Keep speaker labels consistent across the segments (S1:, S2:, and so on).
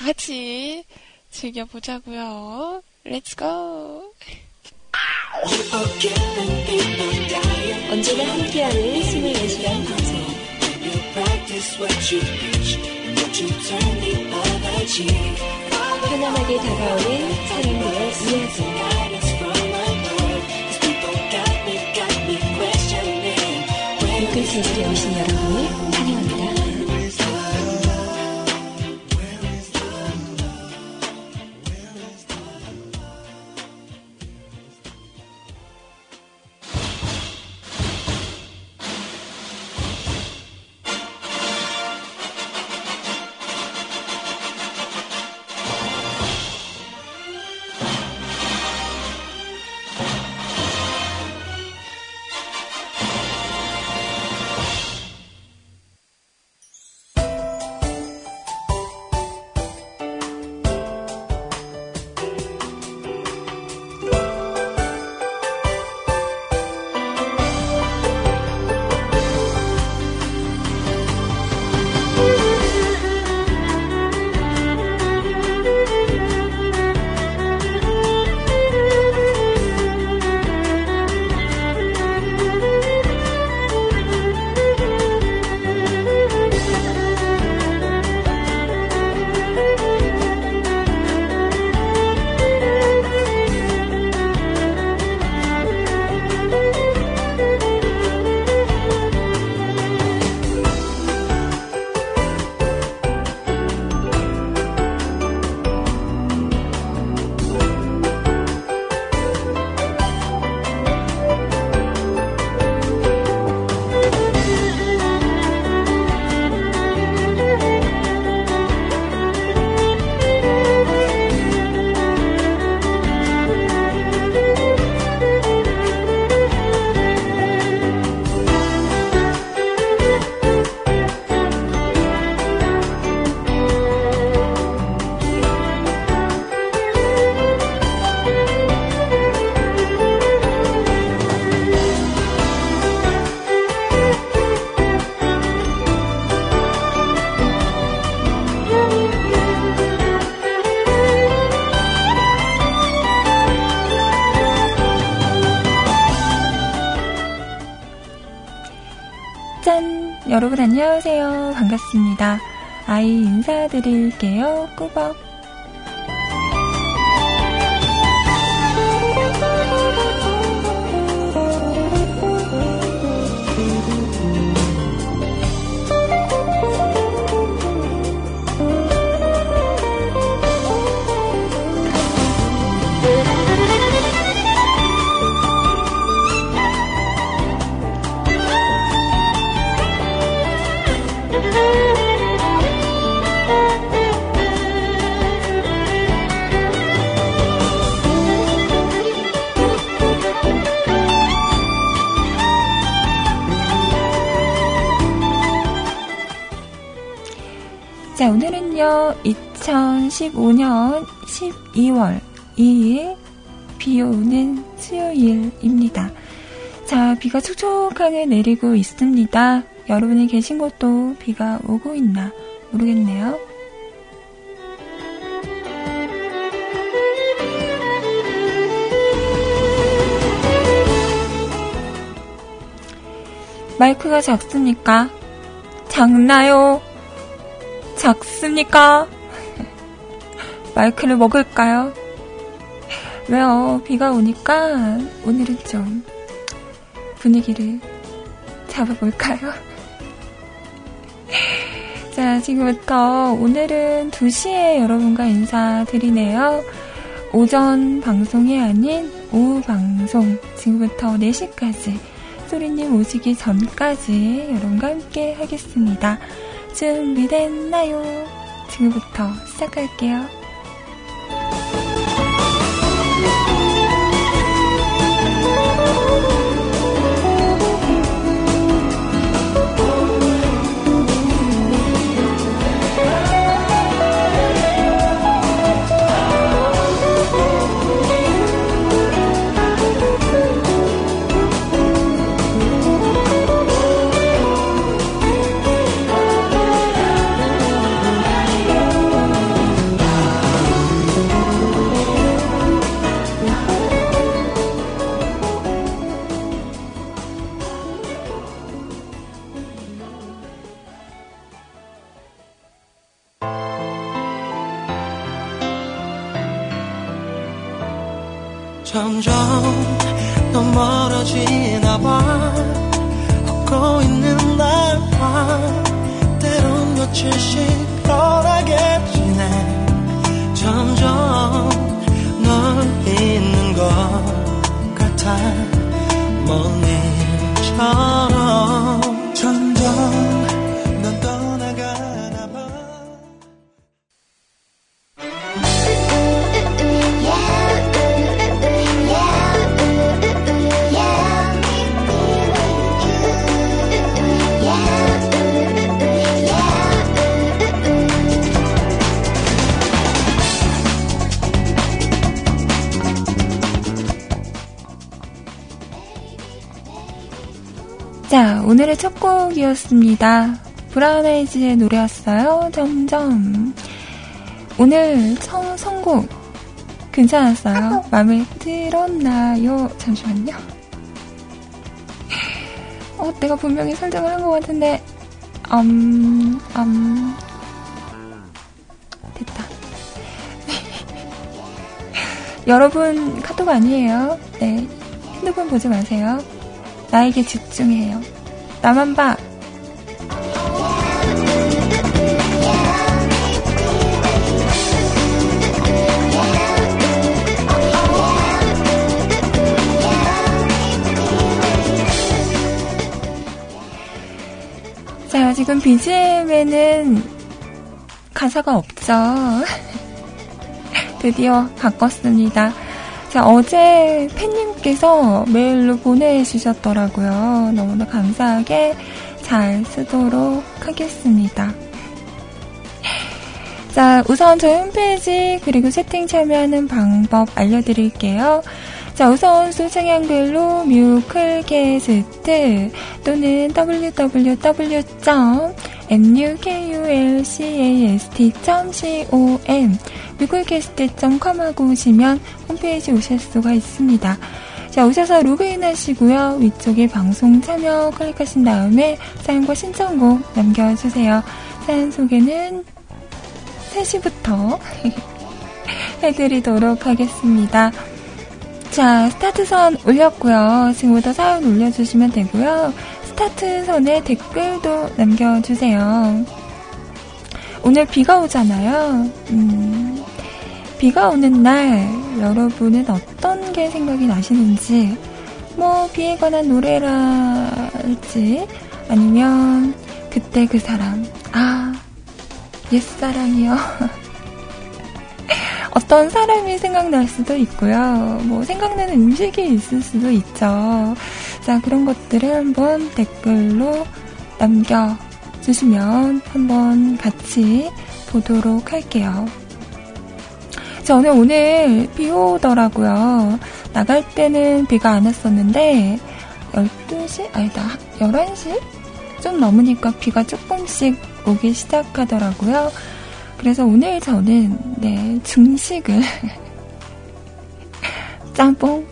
S1: 다 같이 즐겨보자고요. Let's go.
S2: 언제나 함께하는 24시간 방송 편안하게 다가오는 사람들의 이야기 뮤클캐스트에 오신 여러분을 환영합니다.
S3: 여러분 안녕하세요. 반갑습니다. 아이 인사드릴게요. 꾸벅. 자, 오늘은요, 2015년 12월 2일, 비 오는 수요일입니다. 자, 비가 촉촉하게 내리고 있습니다. 여러분이 계신 곳도 비가 오고 있나 모르겠네요. 마이크가 작습니까? 작나요? 작습니까? 마이크를 먹을까요? 왜요? 비가 오니까 오늘은 좀 분위기를 잡아볼까요? 자, 지금부터 오늘은 2시에 여러분과 인사드리네요. 오전 방송이 아닌 오후 방송. 지금부터 4시까지 소리님 오시기 전까지 여러분과 함께 하겠습니다. 준비됐나요? 지금부터 시작할게요.
S4: 점점 더 멀어지나 봐. 걷고 있는 날과 때론 며칠씩 덜하게 지
S3: 곡이었습니다. 브라운 아이즈의 노래였어요. 점점. 오늘 성, 선곡 괜찮았어요. 마음에 들었나요? 잠시만요. 어, 내가 분명히 설정을 한 것 같은데, 음, 음, 됐다. 여러분, 카톡 아니에요. 네. 핸드폰 보지 마세요. 나에게 집중해요. 나만 봐. BGM에는 가사가 없죠. 드디어 바꿨습니다. 자, 어제 팬님께서 메일로 보내주셨더라고요. 너무나 감사하게 잘 쓰도록 하겠습니다. 자, 우선 저희 홈페이지 그리고 세팅 참여하는 방법 알려드릴게요. 자, 우선 소창양별로 뮤클캐스트 또는 www.mukulcast.com 뮤클캐스트.com 하고 오시면 홈페이지 오실 수가 있습니다. 자, 오셔서 로그인 하시고요. 위쪽에 방송 참여 클릭하신 다음에 사연과 신청곡 남겨주세요. 사연 소개는 3시부터 해드리도록 하겠습니다. 자, 스타트선 올렸고요. 지금부터 사연 올려주시면 되고요. 스타트선에 댓글도 남겨주세요. 오늘 비가 오잖아요. 음, 비가 오는 날 여러분은 어떤 게 생각이 나시는지, 뭐 비에 관한 노래랄지 아니면 그때 그 사람, 아 옛사랑이요. 어떤 사람이 생각날 수도 있고요. 뭐 생각나는 음식이 있을 수도 있죠. 자, 그런 것들을 한번 댓글로 남겨주시면 한번 같이 보도록 할게요. 저는 오늘 비 오더라고요. 나갈 때는 비가 안 왔었는데, 12시? 아니다, 11시? 좀 넘으니까 비가 조금씩 오기 시작하더라고요. 그래서 오늘 저는 네 중식을 짬뽕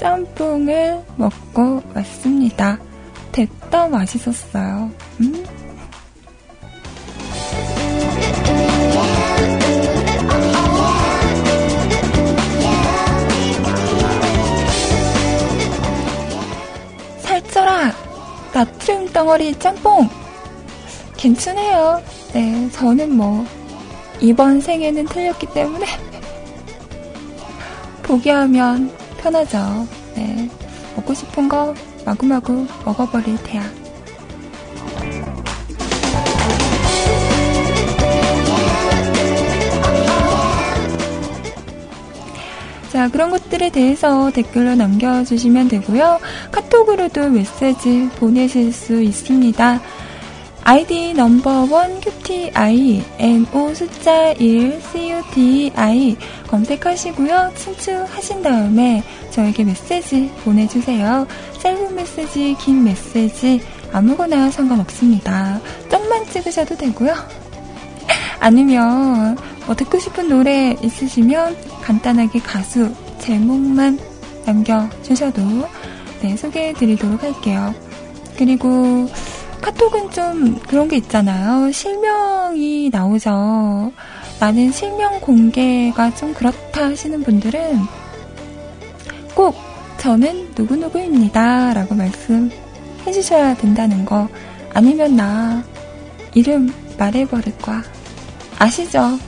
S3: 짬뽕을 먹고 왔습니다. 됐다 맛있었어요. 음? 살쪄라 나트륨 덩어리 짬뽕 괜찮아요. 네, 저는 뭐, 이번 생에는 틀렸기 때문에, 포기하면 편하죠. 네, 먹고 싶은 거 마구마구 먹어버릴 테야. 자, 그런 것들에 대해서 댓글로 남겨주시면 되고요. 카톡으로도 메시지 보내실 수 있습니다. 아이디 넘버원 QTI NO 숫자 1 CUTI 검색하시고요. 친추하신 다음에 저에게 메시지 보내주세요. 짧은 메시지, 긴 메시지 아무거나 상관없습니다. 점만 찍으셔도 되고요. 아니면 뭐 듣고 싶은 노래 있으시면 간단하게 가수 제목만 남겨주셔도 네, 소개해드리도록 할게요. 그리고 카톡은 좀 그런 게 있잖아요. 실명이 나오죠. 나는 실명 공개가 좀 그렇다 하시는 분들은 꼭 저는 누구누구입니다. 라고 말씀해 주셔야 된다는 거. 아니면 나 이름 말해버릴 거야. 아시죠?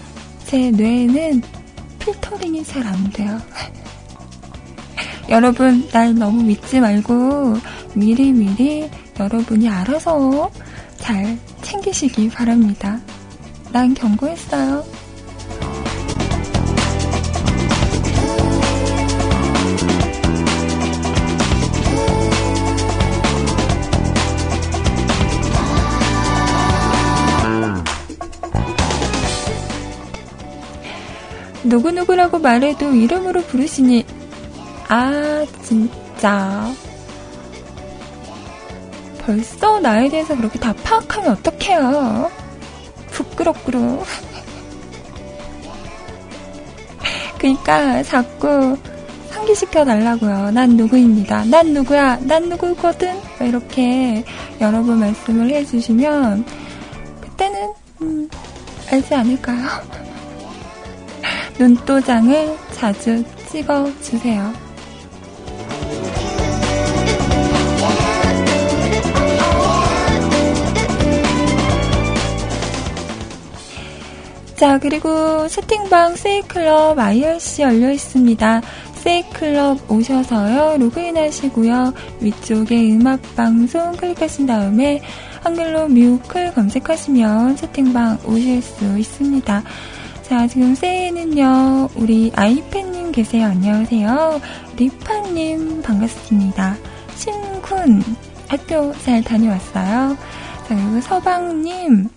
S3: 제 뇌에는 필터링이 잘 안 돼요. 여러분, 날 너무 믿지 말고 미리미리 여러분이 알아서 잘 챙기시기 바랍니다. 난 경고했어요. 누구누구라고 말해도 이름으로 부르시니, 아, 진짜. 벌써 나에 대해서 그렇게 다 파악하면 어떡해요. 부끄럽구로. 그니까 자꾸 상기시켜 달라고요. 난 누구입니다. 난 누구야. 난 누구거든. 이렇게 여러 분 말씀을 해주시면 그때는 음, 알지 않을까요? 눈도장을 자주 찍어주세요. 자, 그리고 채팅방 세이클럽 IRC 열려 있습니다. 세이클럽 오셔서요, 로그인 하시고요, 위쪽에 음악방송 클릭하신 다음에 한글로 뮤클 검색하시면 채팅방 오실 수 있습니다. 자, 지금 세이는요, 우리 아이팬님 계세요. 안녕하세요. 리파님 반갑습니다. 신군 학교 잘 다녀왔어요. 자, 그리고 서방님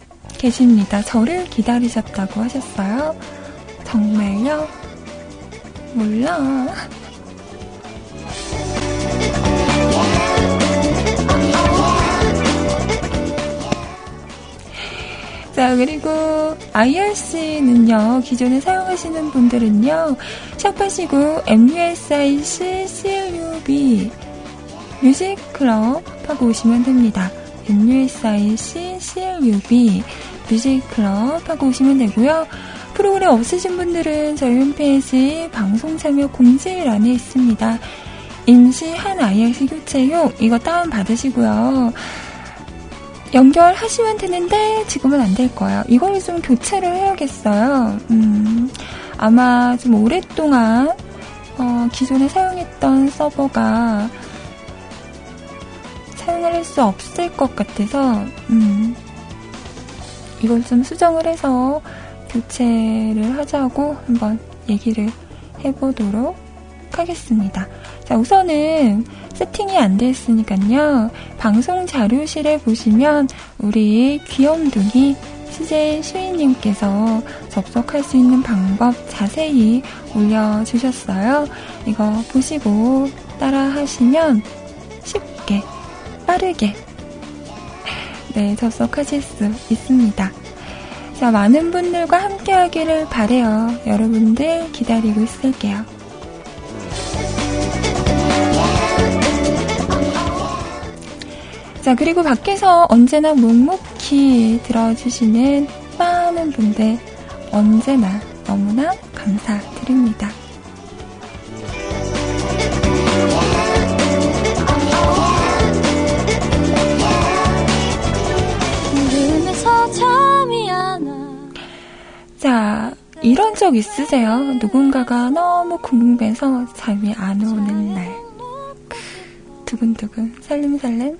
S3: 계십니다. 저를 기다리셨다고 하셨어요. 정말요? 몰라. 자, 그리고 IRC는요, 기존에 사용하시는 분들은요, 샵하시고 MUSIC CLUB 뮤직클럽 하고 오시면 됩니다. MUSIC CLUB 뮤직 클럽 하고 오시면 되고요. 프로그램 없으신 분들은 저희 홈페이지 방송 참여 공지란에 있습니다. 임시 한 IRC 교체용 이거 다운 받으시고요. 연결하시면 되는데 지금은 안 될 거예요. 이걸 좀 교체를 해야겠어요. 음, 아마 좀 오랫동안 어, 기존에 사용했던 서버가 사용을 할 수 없을 것 같아서 음, 이걸 좀 수정을 해서 교체를 하자고 한번 얘기를 해보도록 하겠습니다. 자, 우선은 세팅이 안 됐으니까요. 방송 자료실에 보시면 우리 귀염둥이 CJ 시인님께서 접속할 수 있는 방법 자세히 올려주셨어요. 이거 보시고 따라 하시면 쉽게, 빠르게, 네, 접속하실 수 있습니다. 자, 많은 분들과 함께 하기를 바래요. 여러분들 기다리고 있을게요. 자, 그리고 밖에서 언제나 묵묵히 들어주시는 많은 분들 언제나 너무나 감사드립니다. 자, 이런 적 있으세요? 누군가가 너무 궁금해서 잠이 안 오는 날. 두근두근, 살림살렘.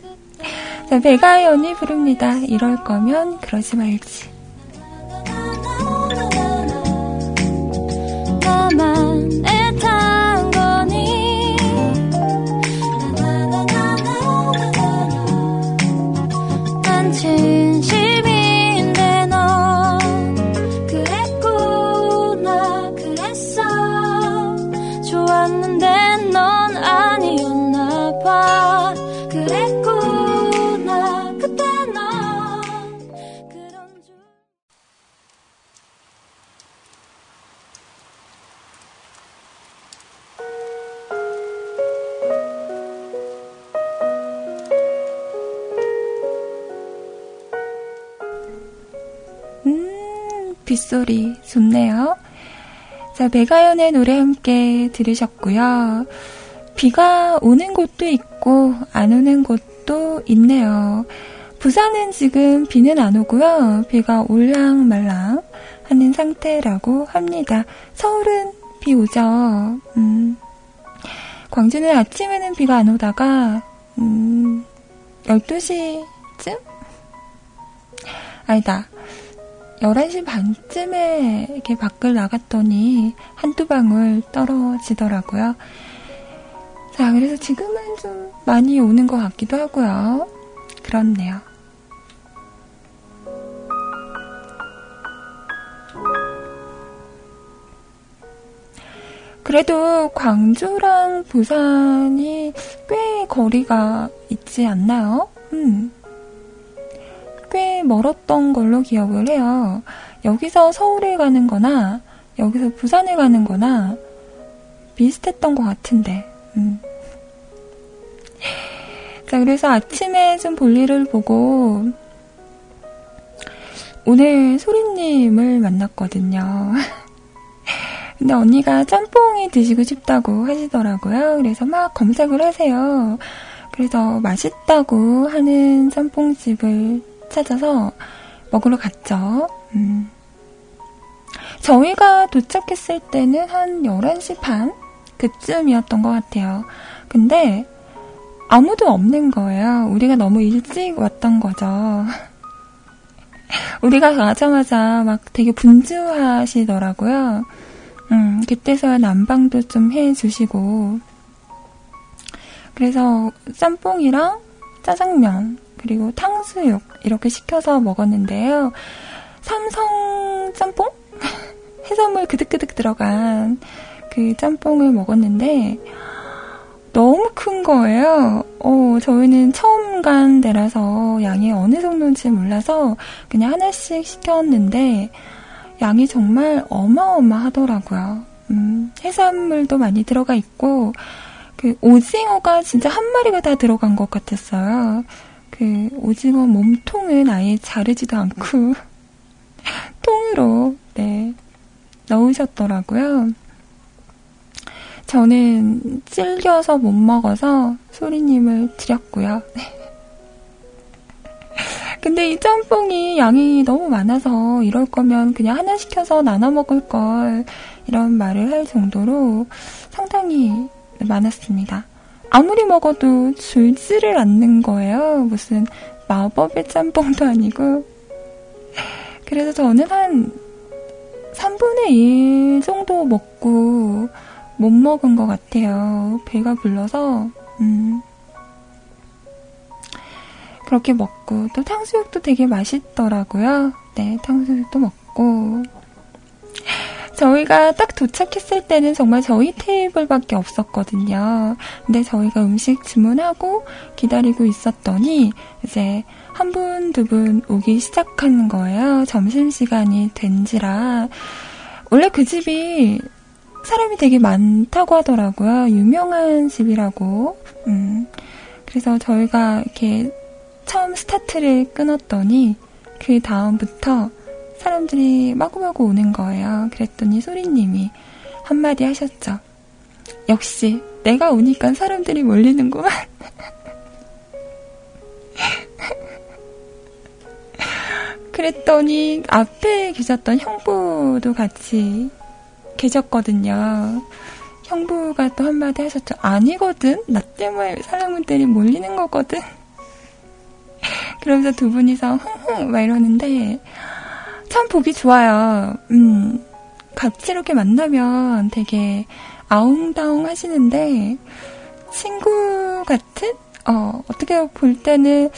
S3: 자, 배가연이 부릅니다. 이럴 거면 그러지 말지. 음, 빗소리 좋네요. 자, 배가연의 노래 함께 들으셨고요. 비가 오는 곳도 있고 안 오는 곳도 있네요. 부산은 지금 비는 안 오고요. 비가 올랑말랑 하는 상태라고 합니다. 서울은 비 오죠. 음. 광주는 아침에는 비가 안 오다가 음, 12시쯤? 아니다. 11시 반쯤에 이렇게 밖을 나갔더니 한두 방울 떨어지더라고요. 자, 그래서 지금은 좀 많이 오는 것 같기도 하고요. 그렇네요. 그래도 광주랑 부산이 꽤 거리가 있지 않나요? 음. 꽤 멀었던 걸로 기억을 해요. 여기서 서울에 가는 거나, 여기서 부산에 가는 거나, 비슷했던 것 같은데, 음. 자, 그래서 아침에 좀 볼일을 보고, 오늘 소리님을 만났거든요. 근데 언니가 짬뽕이 드시고 싶다고 하시더라고요. 그래서 막 검색을 하세요. 그래서 맛있다고 하는 짬뽕집을 찾아서 먹으러 갔죠. 음. 저희가 도착했을 때는 한 11시 반? 그쯤이었던 것 같아요. 근데 아무도 없는 거예요. 우리가 너무 일찍 왔던 거죠. 우리가 가자마자 막 되게 분주하시더라고요. 음, 그때서야 난방도 좀 해주시고. 그래서 짬뽕이랑 짜장면, 그리고 탕수육, 이렇게 시켜서 먹었는데요. 삼성 짬뽕? 해산물 그득그득 들어간 그 짬뽕을 먹었는데, 너무 큰 거예요. 어, 저희는 처음 간 데라서 양이 어느 정도인지 몰라서 그냥 하나씩 시켰는데, 양이 정말 어마어마하더라고요. 음, 해산물도 많이 들어가 있고, 그 오징어가 진짜 한 마리가 다 들어간 것 같았어요. 그 오징어 몸통은 아예 자르지도 않고, 통으로, 네, 넣으셨더라고요. 저는 찔겨서 못 먹어서 소리님을 드렸고요. 근데 이 짬뽕이 양이 너무 많아서 이럴 거면 그냥 하나 시켜서 나눠 먹을 걸 이런 말을 할 정도로 상당히 많았습니다. 아무리 먹어도 줄지를 않는 거예요. 무슨 마법의 짬뽕도 아니고. 그래서 저는 한 3분의 1 정도 먹고 못 먹은 것 같아요. 배가 불러서, 음. 그렇게 먹고, 또 탕수육도 되게 맛있더라고요. 네, 탕수육도 먹고. 저희가 딱 도착했을 때는 정말 저희 테이블밖에 없었거든요. 근데 저희가 음식 주문하고 기다리고 있었더니 이제 한 분, 두 분 오기 시작하는 거예요. 점심시간이 된지라. 원래 그 집이 사람이 되게 많다고 하더라고요. 유명한 집이라고. 음. 그래서 저희가 이렇게 처음 스타트를 끊었더니 그 다음부터 사람들이 마구마구 오는 거예요. 그랬더니 소리님이 한마디 하셨죠. 역시 내가 오니까 사람들이 몰리는구만. 그랬더니 앞에 계셨던 형부도 같이 계셨거든요. 형부가 또 한마디 하셨죠. 아니거든. 나 때문에 사람들이 몰리는 거거든. 그러면서 두 분이서 흥흥 막 이러는데 참 보기 좋아요. 음, 같이 이렇게 만나면 되게 아웅다웅 하시는데 친구 같은 어, 어떻게 볼 때는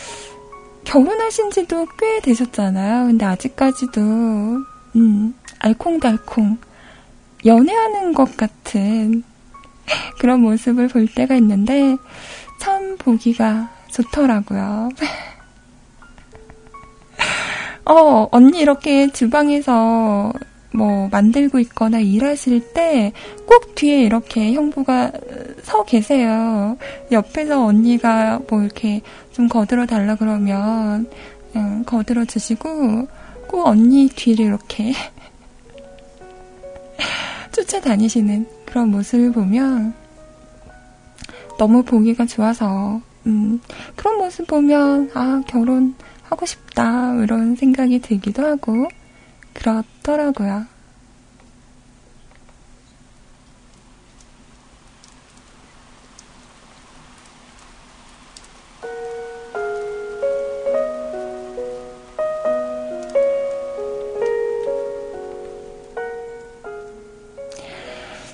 S3: 결혼하신 지도 꽤 되셨잖아요. 근데 아직까지도 음, 알콩달콩 연애하는 것 같은 그런 모습을 볼 때가 있는데 참 보기가 좋더라고요. 어, 언니 이렇게 주방에서 뭐 만들고 있거나 일하실 때 꼭 뒤에 이렇게 형부가 서 계세요. 옆에서 언니가 뭐 이렇게 좀 거들어 달라 그러면 응, 거들어 주시고 꼭 언니 뒤를 이렇게 쫓아다니시는 그런 모습을 보면 너무 보기가 좋아서, 음, 그런 모습 보면, 아, 결혼 하고 싶다, 이런 생각이 들기도 하고, 그렇더라고요.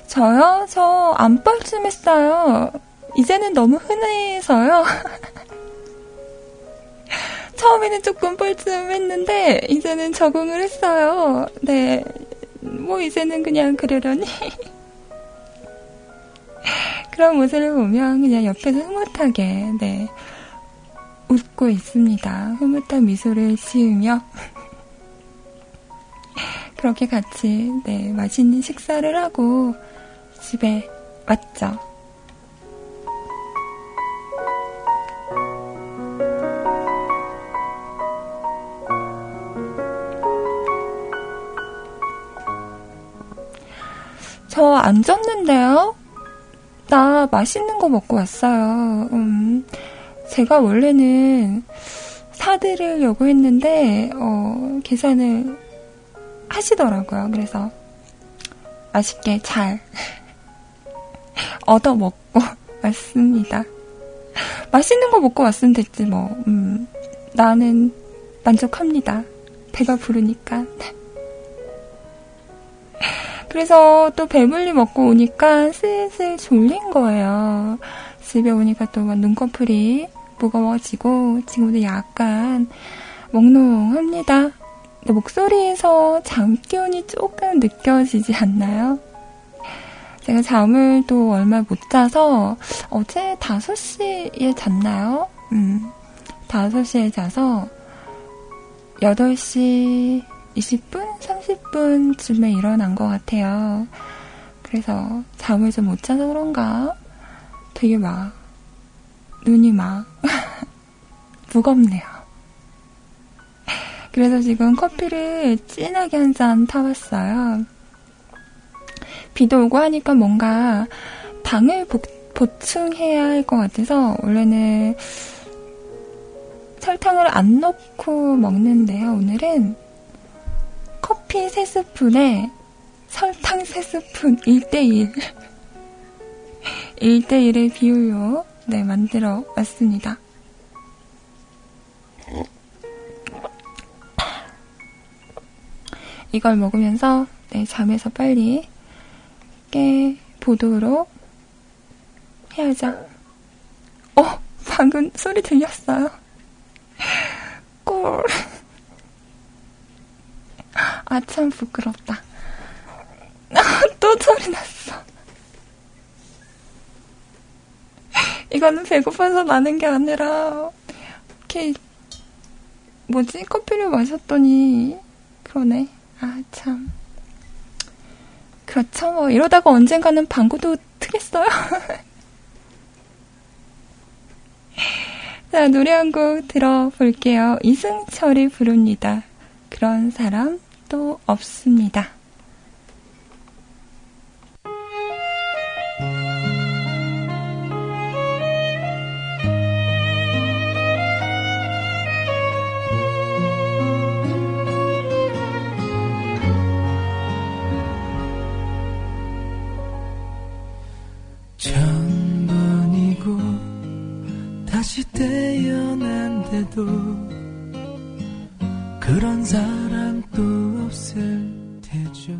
S3: 저요? 저 안뻘쯤 했어요. 이제는 너무 흔해서요. 처음에는 조금 뻘쭘했는데 이제는 적응을 했어요. 네. 뭐 이제는 그냥 그러려니. 그런 모습을 보면 그냥 옆에서 흐뭇하게 네. 웃고 있습니다. 흐뭇한 미소를 지으며 그렇게 같이 네, 맛있는 식사를 하고 집에 왔죠. 저 안 졌는데요? 나 맛있는 거 먹고 왔어요. 음, 제가 원래는 사드리려고 했는데, 어, 계산을 하시더라고요. 그래서 맛있게 잘 얻어 먹고 왔습니다. 맛있는 거 먹고 왔으면 됐지 뭐. 음, 나는 만족합니다. 배가 부르니까. 그래서 또 배불리 먹고 오니까 슬슬 졸린 거예요. 집에 오니까 또 눈꺼풀이 무거워지고 지금도 약간 몽롱합니다. 목소리에서 잠 기운이 조금 느껴지지 않나요? 제가 잠을 또 얼마 못 자서 어제 5시에 잤나요? 음, 5시에 자서 8시 20분? 30분쯤에 일어난 것 같아요. 그래서 잠을 좀 못 자서 그런가? 되게 막, 눈이 막, 무겁네요. 그래서 지금 커피를 진하게 한 잔 타왔어요. 비도 오고 하니까 뭔가 당을 보, 보충해야 할 것 같아서 원래는 설탕을 안 넣고 먹는데요. 오늘은 커피 3스푼에 설탕 3스푼 1대1 1대1의 비율로 네, 만들어 왔습니다. 이걸 먹으면서 네, 잠에서 빨리 깨 보도록 해야죠. 어, 방금 소리 들렸어요. 꿀. 아, 참 부끄럽다. 또 소리 났어. 이거는 배고파서 나는 게 아니라, 이렇게, 뭐지? 커피를 마셨더니, 그러네. 아, 참. 그렇죠. 뭐, 이러다가 언젠가는 방구도 트겠어요? 자, 노래 한 곡 들어볼게요. 이승철이 부릅니다. 그런 사람 또 없습니다.
S4: 다시 태어난데도 그런 사람 또 없을 테죠.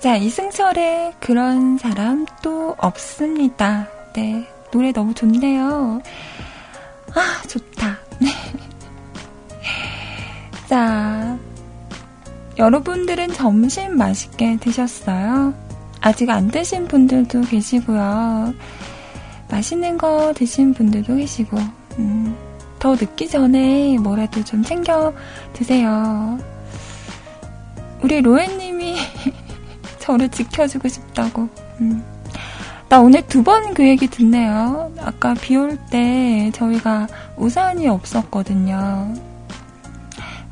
S3: 자, 이승철의 그런 사람 또 없습니다. 네. 노래 너무 좋네요. 아, 좋다. 네. 자, 여러분들은 점심 맛있게 드셨어요? 아직 안 드신 분들도 계시고요. 맛있는 거 드신 분들도 계시고, 음, 더 늦기 전에 뭐라도 좀 챙겨 드세요. 우리 로엔님이 저를 지켜주고 싶다고, 음, 나 오늘 두 번 그 얘기 듣네요. 아까 비 올 때 저희가 우산이 없었거든요.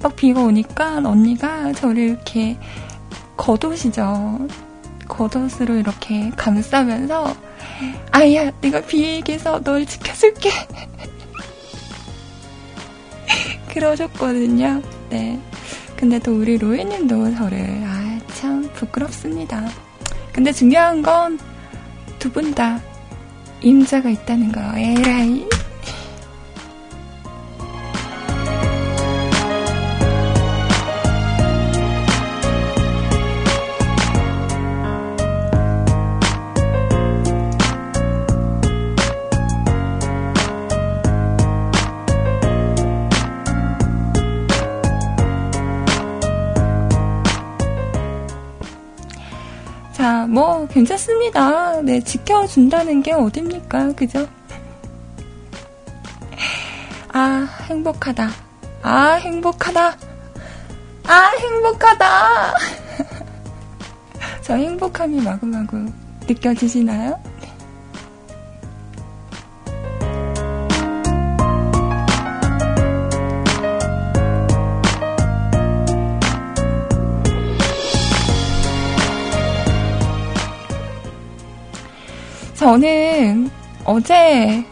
S3: 막 비가 오니까 언니가 저를 이렇게 겉옷이죠. 겉옷으로 이렇게 감싸면서 아야 내가 비에게서 널 지켜줄게 그러셨거든요. 네. 근데 또 우리 로이님도 저를 아 참 부끄럽습니다. 근데 중요한 건 두 분 다 임자가 있다는 거. 에라이. 괜찮습니다. 네, 지켜준다는 게 어딥니까? 그죠? 아, 행복하다. 아, 행복하다. 아, 행복하다. 저 행복함이 마구마구 느껴지시나요? 저는 어제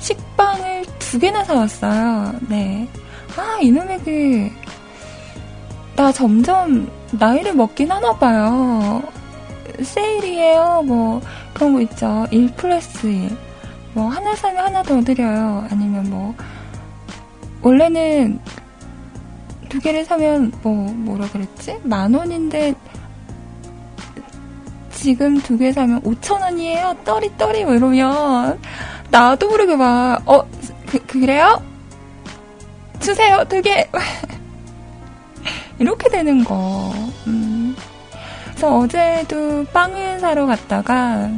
S3: 식빵을 두 개나 사왔어요. 네. 아, 이놈의 그, 나 점점 나이를 먹긴 하나 봐요. 세일이에요. 뭐, 그런 거 있죠. 1 플러스 1. 뭐, 하나 사면 하나 더 드려요. 아니면 뭐, 원래는 두 개를 사면 뭐, 뭐라 그랬지? 만 원인데, 지금 두 개 사면 5천 원이에요. 떨이 떨이 뭐 이러면 나도 모르게 막 어, 그, 그래요? 주세요. 두 개. 이렇게 되는 거. 음. 그래서 어제도 빵을 사러 갔다가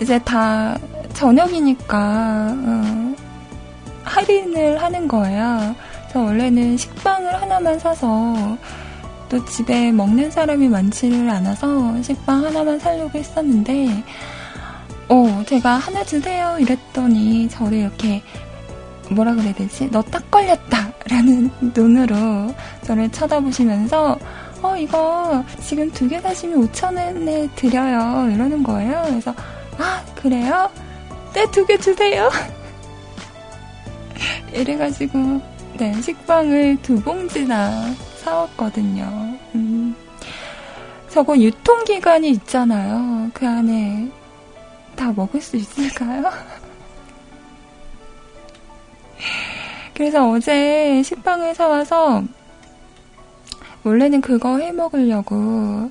S3: 이제 다 저녁이니까 어, 할인을 하는 거예요. 그래서 원래는 식빵을 하나만 사서 또 집에 먹는 사람이 많지를 않아서 식빵 하나만 사려고 했었는데, 어, 제가 하나 주세요 이랬더니 저를 이렇게 뭐라 그래야 되지? 너 딱 걸렸다! 라는 눈으로 저를 쳐다보시면서, 어, 이거 지금 두 개 사시면 5천원에 드려요. 이러는 거예요. 그래서, 아, 그래요? 네, 두 개 주세요. 이래가지고, 네, 식빵을 두 봉지나 사왔거든요. 음. 저거 유통기간이 있잖아요. 그 안에 다 먹을 수 있을까요? 그래서 어제 식빵을 사와서 원래는 그거 해 먹으려고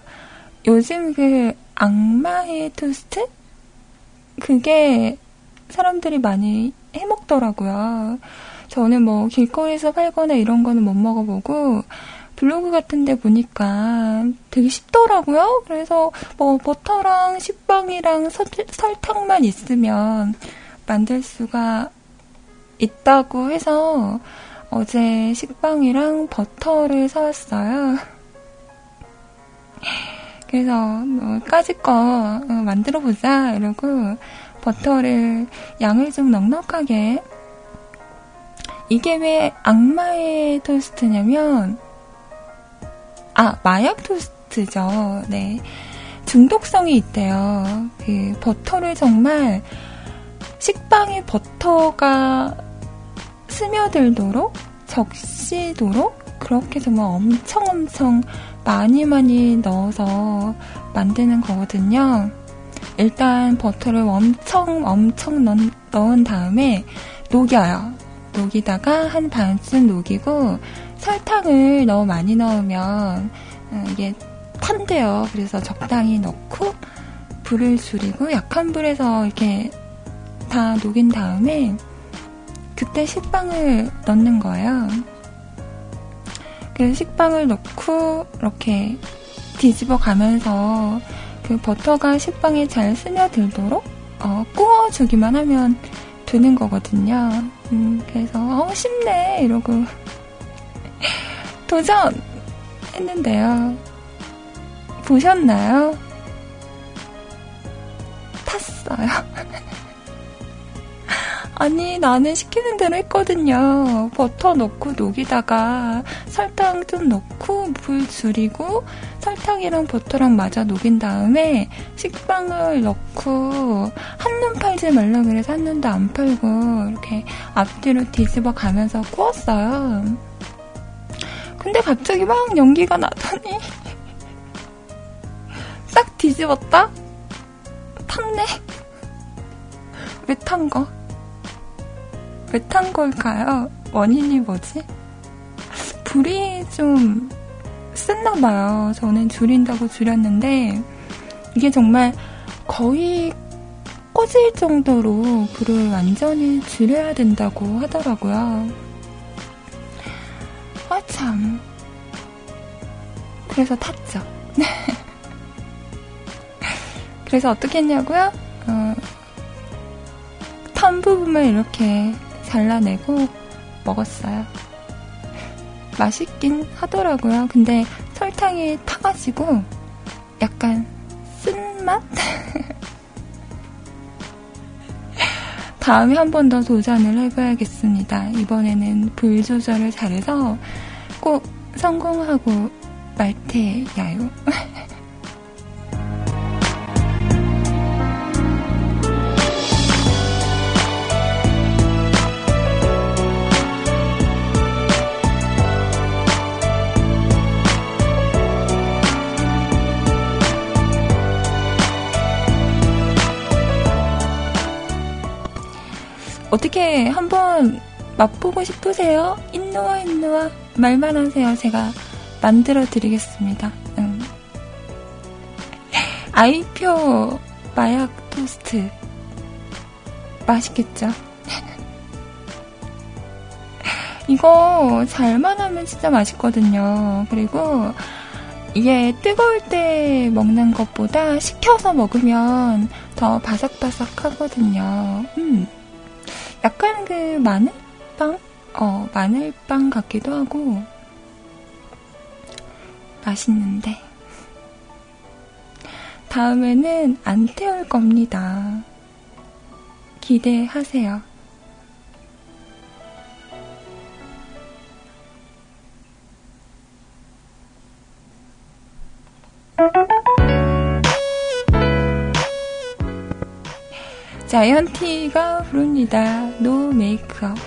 S3: 요즘 그 악마의 토스트? 그게 사람들이 많이 해 먹더라고요. 저는 뭐 길거리에서 팔거나 이런 거는 못 먹어보고 블로그 같은 데 보니까 되게 쉽더라고요. 그래서 뭐 버터랑 식빵이랑 설, 설탕만 있으면 만들 수가 있다고 해서 어제 식빵이랑 버터를 사왔어요. 그래서 뭐 까짓 거 어, 만들어 보자 이러고 버터를 양을 좀 넉넉하게 이게 왜 악마의 토스트냐면 아, 마약 토스트죠. 네. 중독성이 있대요. 그 버터를 정말 식빵에 버터가 스며들도록 적시도록 그렇게 정말 엄청 엄청 많이 많이 넣어서 만드는 거거든요. 일단 버터를 엄청 엄청 넣, 넣은 다음에 녹여요. 녹이다가 한 반쯤 녹이고 설탕을 너무 많이 넣으면 어, 이게 탄대요. 그래서 적당히 넣고 불을 줄이고 약한 불에서 이렇게 다 녹인 다음에 그때 식빵을 넣는 거예요. 그래서 식빵을 넣고 이렇게 뒤집어 가면서 그 버터가 식빵에 잘 스며들도록 어, 구워주기만 하면 되는 거거든요. 음, 그래서 어 쉽네 이러고 도전! 했는데요. 보셨나요? 나요. 아니, 나는 시키는 대로 했거든요. 버터 넣고 녹이다가 설탕 좀 넣고 물 줄이고 설탕이랑 버터랑 맞아 녹인 다음에 식빵을 넣고 한눈 팔지 말라 그래서 한눈도 안 팔고 이렇게 앞뒤로 뒤집어 가면서 구웠어요. 근데 갑자기 막 연기가 나더니 딱 뒤집었다? 탔네? 왜 탄 거? 왜 탄 걸까요? 원인이 뭐지? 불이 좀 셌나 봐요. 저는 줄인다고 줄였는데, 이게 정말 거의 꺼질 정도로 불을 완전히 줄여야 된다고 하더라고요. 아, 참. 그래서 탔죠. 그래서 어떻게 했냐고요? 어, 탄 부분만 이렇게 잘라내고 먹었어요. 맛있긴 하더라고요. 근데 설탕이 타가지고 약간 쓴맛? 다음에 한 번 더 도전을 해봐야겠습니다. 이번에는 불 조절을 잘해서 꼭 성공하고 말 테야요. 어떻게 한번 맛보고 싶으세요? 인노와 인노와 말만 하세요. 제가 만들어 드리겠습니다. 음. 아이표 마약 토스트. 맛있겠죠? 이거 잘만 하면 진짜 맛있거든요. 그리고 이게 뜨거울 때 먹는 것보다 식혀서 먹으면 더 바삭바삭 하거든요. 음. 약간 그 마늘빵? 어, 마늘빵 같기도 하고 맛있는데 다음에는 안 태울 겁니다. 기대하세요. 자이언티가 부릅니다. 노 메이크업.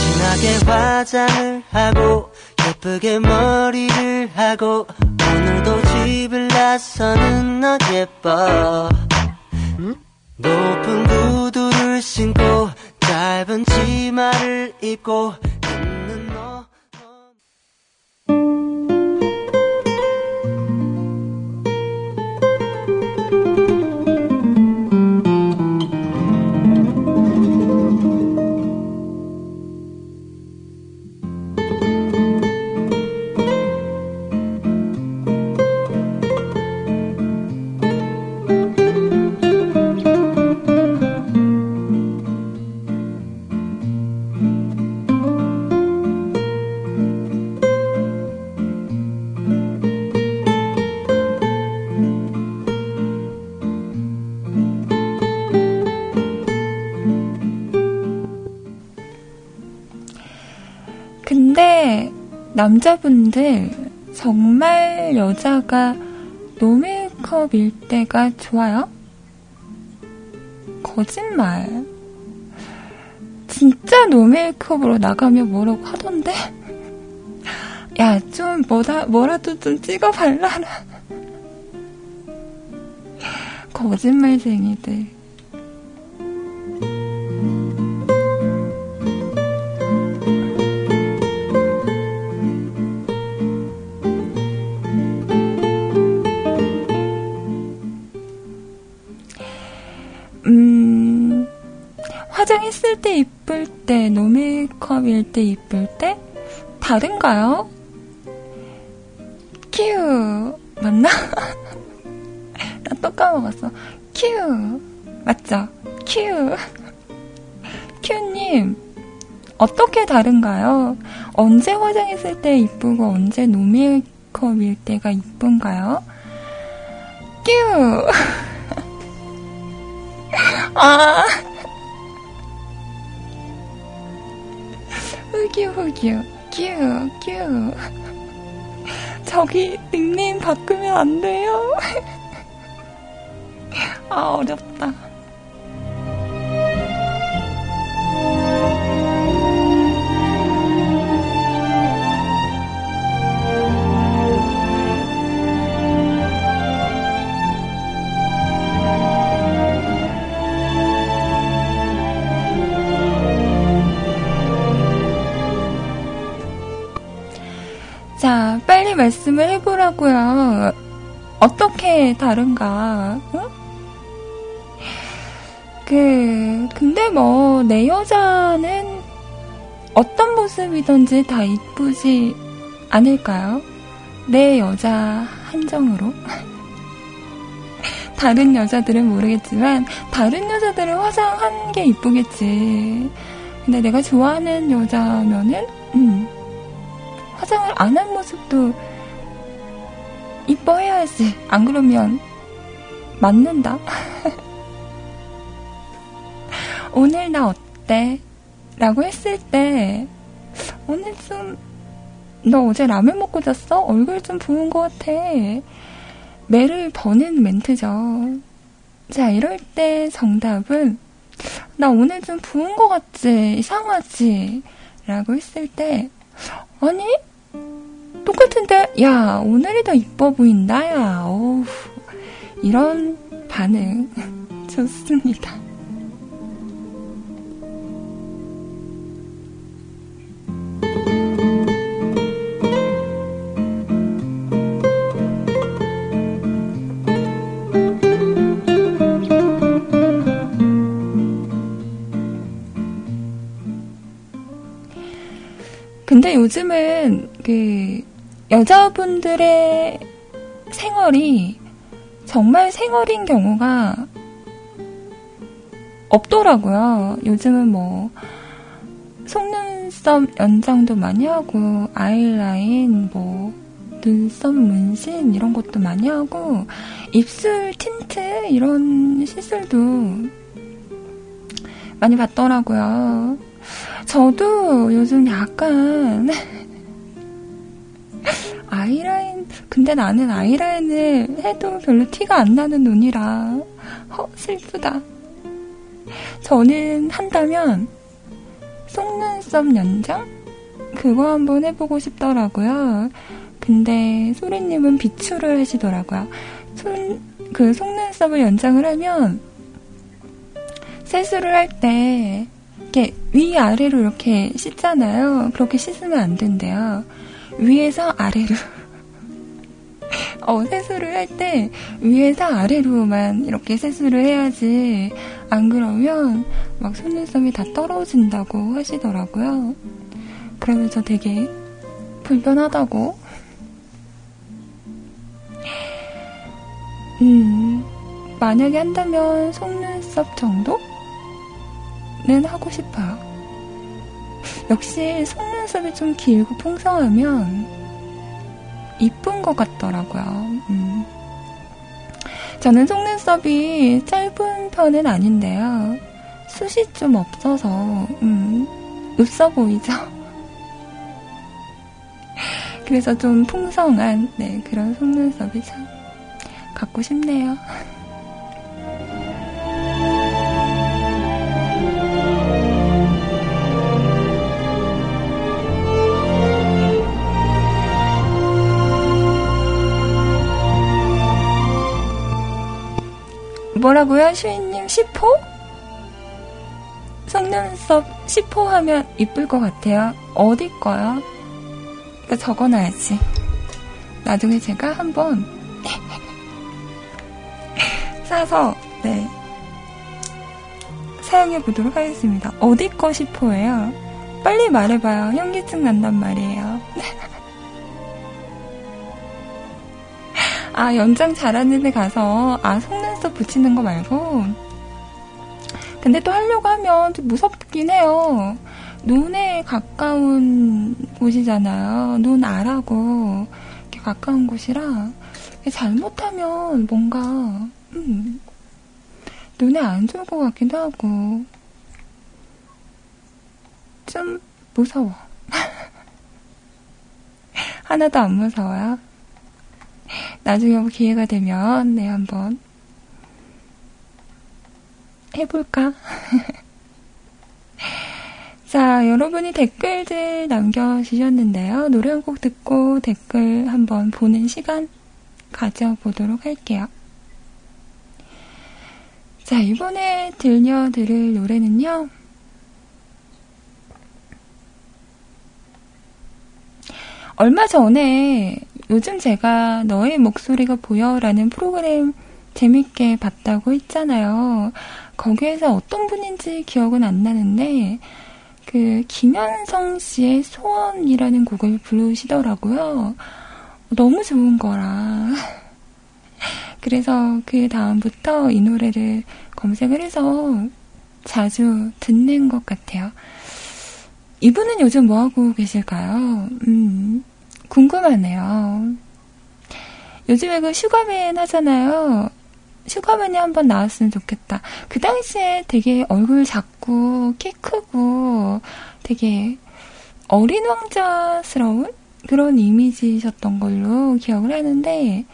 S5: 진하게 화장을 하고 예쁘게 머리를 하고 오늘도 집을 나서는 너 예뻐 높은 구두를 신고 짧은 치마를 입고
S3: 남자분들 정말 여자가 노메이크업일 때가 좋아요? 거짓말. 진짜 노메이크업으로 나가면 뭐라고 하던데? 야, 좀 뭐다, 뭐라도 좀 찍어 발라라. 거짓말쟁이들. 때 이쁠 때, no makeup일 때 이쁠 때? 다른가요? 큐, 맞나? 나 또 까먹었어. 큐, 맞죠? 큐. 큐님, 어떻게 다른가요? 언제 화장했을 때 이쁘고 언제 no makeup일 때가 이쁜가요? 뀨! 아! 흑유흑유, 뀨, 뀨. 저기 닉네임 바꾸면 안 돼요? 아, 어렵다. 자, 빨리 말씀을 해보라고요. 어떻게 다른가? 응? 그, 근데 뭐, 내 여자는 어떤 모습이든지 다 이쁘지 않을까요? 내 여자 한정으로. 다른 여자들은 모르겠지만, 다른 여자들은 화장한 게 이쁘겠지. 근데 내가 좋아하는 여자면은, 음, 화장을 안 한 모습도 이뻐해야지. 안 그러면 맞는다. 오늘 나 어때? 라고 했을 때, 오늘 좀, 너 어제 라면 먹고 잤어? 얼굴 좀 부은 것 같아. 매를 버는 멘트죠. 자, 이럴 때 정답은, 나 오늘 좀 부은 것 같지? 이상하지? 라고 했을 때, 아니? 똑같은데? 야, 오늘이 더 이뻐 보인다, 야. 어우, 이런 반응. 좋습니다. 근데 요즘은 그 여자분들의 생얼이 정말 생얼인 경우가 없더라고요. 요즘은 뭐 속눈썹 연장도 많이 하고 아이라인 뭐 눈썹 문신 이런 것도 많이 하고 입술 틴트 이런 시술도 많이 받더라고요. 저도 요즘 약간 아이라인 근데 나는 아이라인을 해도 별로 티가 안 나는 눈이라 허 슬프다. 저는 한다면 속눈썹 연장 그거 한번 해보고 싶더라고요. 근데 소리님은 비추를 하시더라고요. 손, 그 속눈썹을 연장을 하면 세수를 할 때 이렇게 위아래로 이렇게 씻잖아요. 그렇게 씻으면 안 된대요. 위에서 아래로. 어, 세수를 할 때 위에서 아래로만 이렇게 세수를 해야지. 안 그러면 막 속눈썹이 다 떨어진다고 하시더라고요. 그러면서 되게 불편하다고. 음, 만약에 한다면 속눈썹 정도 는 하고 싶어요. 역시 속눈썹이 좀 길고 풍성하면 이쁜 것 같더라고요. 음. 저는 속눈썹이 짧은 편은 아닌데요. 숱이 좀 없어서 음, 없어 보이죠? 그래서 좀 풍성한 네, 그런 속눈썹이 참 갖고 싶네요. 뭐라고요? 슈이님 10호? 속눈썹 10호 하면 이쁠 것 같아요. 어디 거요? 이거 적어놔야지. 나중에 제가 한번 사서 네 사용해 보도록 하겠습니다. 어디 거 10호예요? 빨리 말해봐요. 현기증 난단 말이에요. 아 연장 잘하는 데 가서 아 속눈썹 붙이는 거 말고 근데 또 하려고 하면 좀 무섭긴 해요. 눈에 가까운 곳이잖아요. 눈 아라고 이렇게 가까운 곳이라 잘못하면 뭔가 음, 눈에 안 좋을 것 같기도 하고 좀 무서워. 하나도 안 무서워요. 나중에 뭐 기회가 되면 네 한번 해볼까? 자, 여러분이 댓글들 남겨주셨는데요. 노래 한 곡 듣고 댓글 한번 보는 시간 가져보도록 할게요. 자, 이번에 들려드릴 노래는요. 얼마 전에 요즘 제가 너의 목소리가 보여라는 프로그램 재밌게 봤다고 했잖아요. 거기에서 어떤 분인지 기억은 안 나는데 그 김현성 씨의 소원이라는 곡을 부르시더라고요. 너무 좋은 거라. 그래서 그 다음부터 이 노래를 검색을 해서 자주 듣는 것 같아요. 이분은 요즘 뭐 하고 계실까요? 음, 궁금하네요. 요즘에 그 슈가맨 하잖아요. 슈가맨이 한번 나왔으면 좋겠다. 그 당시에 되게 얼굴 작고 키 크고 되게 어린 왕자스러운 그런 이미지셨던 걸로 기억을 하는데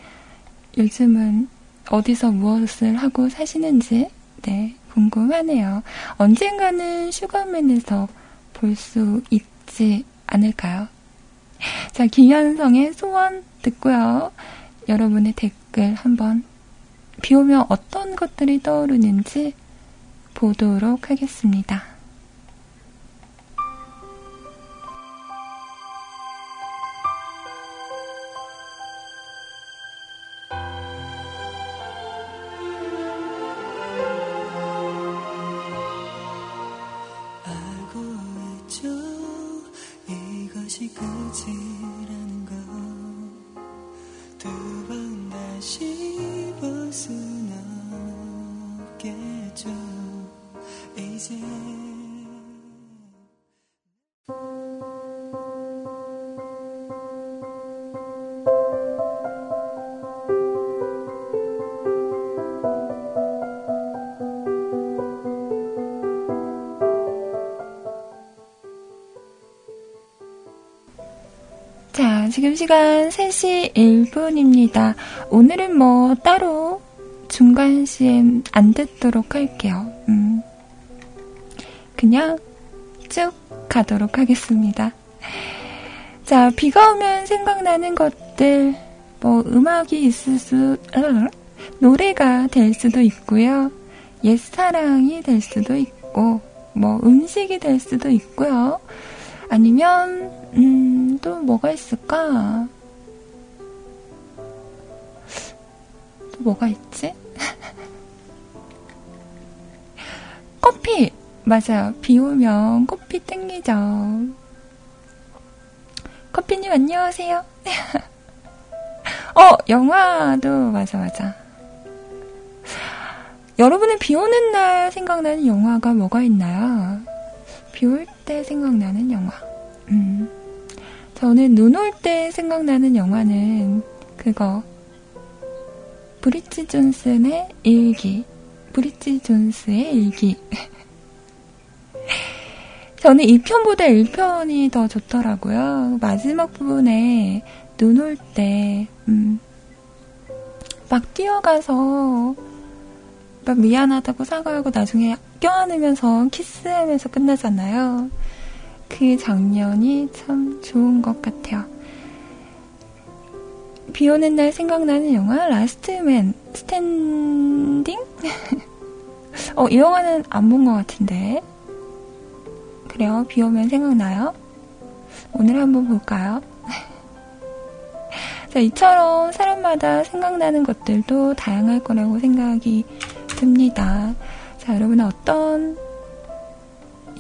S3: 요즘은 어디서 무엇을 하고 사시는지 네 궁금하네요. 언젠가는 슈가맨에서 볼 수 있지 않을까요? 자, 김현성의 소원 듣고요. 여러분의 댓글 한번 비 오면 어떤 것들이 떠오르는지 보도록 하겠습니다. 시간 3시 1분입니다. 오늘은 뭐 따로 중간 CM 안 듣도록 할게요. 음. 그냥 쭉 가도록 하겠습니다. 자, 비가 오면 생각나는 것들, 뭐, 음악이 있을 수, 으, 노래가 될 수도 있고요. 옛사랑이 될 수도 있고, 뭐, 음식이 될 수도 있고요. 아니면, 음, 또 뭐가 있을까? 또 뭐가 있지? 커피! 맞아요. 비 오면 커피 땡기죠. 커피님 안녕하세요. 어, 영화도, 맞아, 맞아. 여러분은 비 오는 날 생각나는 영화가 뭐가 있나요? 비 올 때 생각나는 영화. 음. 저는 눈 올 때 생각나는 영화는 그거. 브리지 존슨의 일기. 브리지 존스의 일기. 저는 2편보다 1편이 더 좋더라고요. 마지막 부분에 눈 올 때, 음, 막 뛰어가서, 막 미안하다고 사과하고 나중에 껴안으면서 키스하면서 끝나잖아요. 그 장면이 참 좋은 것 같아요. 비 오는 날 생각나는 영화, Last Man Standing? 어, 이 영화는 안 본 것 같은데. 그래요. 비 오면 생각나요? 오늘 한번 볼까요? 자, 이처럼 사람마다 생각나는 것들도 다양할 거라고 생각이 듭니다. 자, 여러분은 어떤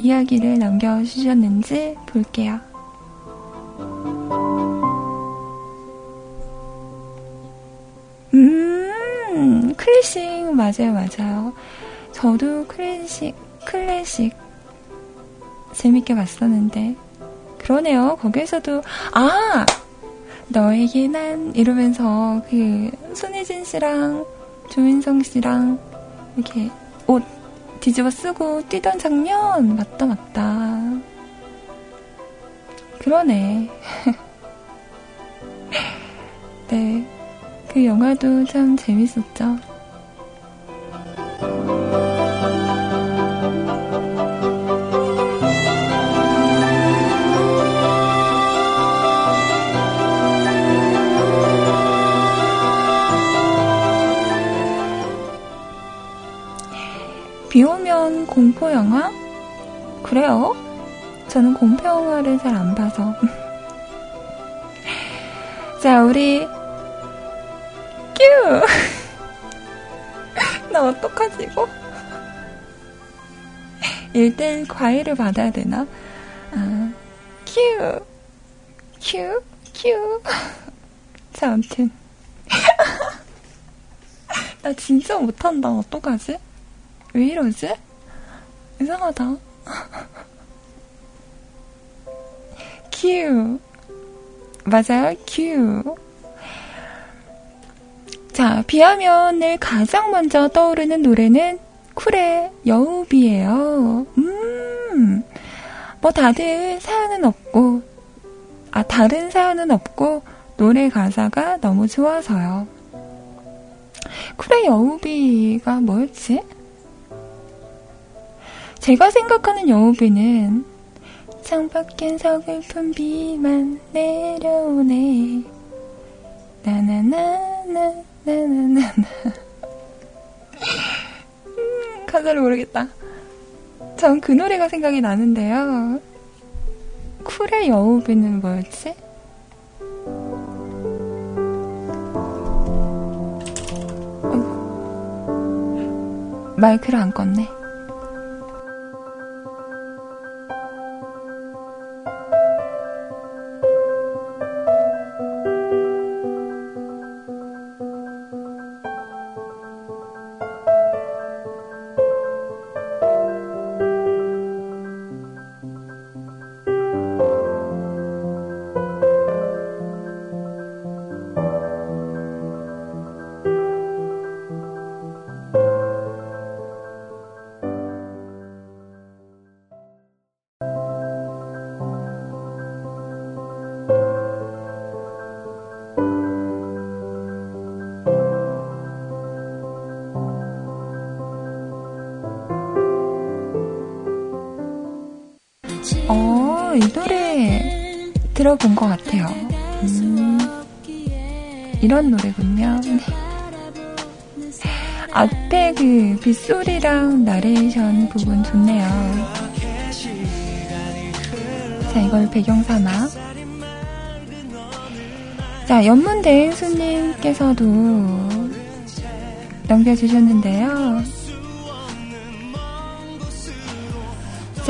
S3: 이야기를 남겨주셨는지 볼게요. 음, 클래식, 맞아요, 맞아요. 저도 클래식, 클래식 재밌게 봤었는데. 그러네요. 거기에서도, 아! 너에게 난 이러면서 그 손예진 씨랑 조인성 씨랑 이렇게 옷 뒤집어 쓰고 뛰던 장면. 맞다 맞다. 그러네. 네. 그 영화도 참 재밌었죠 비 오면 공포 영화? 그래요? 저는 공포 영화를 잘 안 봐서. 자, 우리 뀨! 나 어떡하지 이거? 1대1 과외를 받아야 되나? 아, 큐! 큐! 큐! 자, 아무튼. 나 진짜 못한다. 어떡하지? 왜 이러지? 이상하다. 큐. 맞아요, 큐. 자, 비하면을 가장 먼저 떠오르는 노래는 쿨의 여우비예요. 음, 뭐 다들 사연은 없고, 아, 다른 사연은 없고, 노래 가사가 너무 좋아서요. 쿨의 여우비가 뭐였지? 제가 생각하는 여우비는 창밖엔 서글픈 비만 내려오네. 나나나나 나나나나. 음, 가사를 모르겠다. 전 그 노래가 생각이 나는데요. 쿨의 여우비는 뭐였지? 마이크를 안 껐네 들어본 것 같아요. 음, 이런 노래군요. 네. 앞에 그 빗소리랑 나레이션 부분 좋네요. 자, 이걸 배경 삼아. 자, 연문 대행수님께서도 남겨주셨는데요.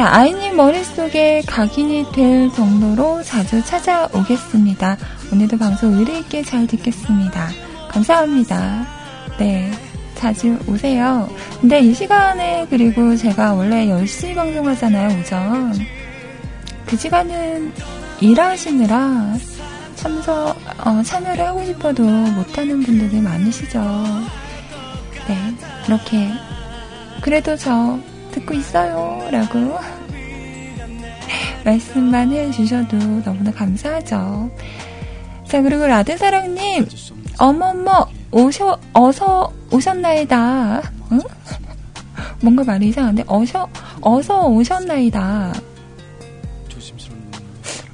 S3: 자, 아이님 머릿속에 각인이 될 정도로 자주 찾아오겠습니다. 오늘도 방송 의리있게 잘 듣겠습니다. 감사합니다. 네, 자주 오세요. 근데 이 시간에 그리고 제가 원래 10시 방송하잖아요, 오전. 그 시간은 일하시느라 참석, 어, 참여를 하고 싶어도 못하는 분들이 많으시죠. 네, 이렇게. 그래도 저 듣고 있어요. 라고 말씀만 해주셔도 너무나 감사하죠. 자, 그리고 라드사랑님, 어머머, 오셔, 어서 오셨나이다. 응? 뭔가 말이 이상한데, 어셔, 어서 오셨나이다.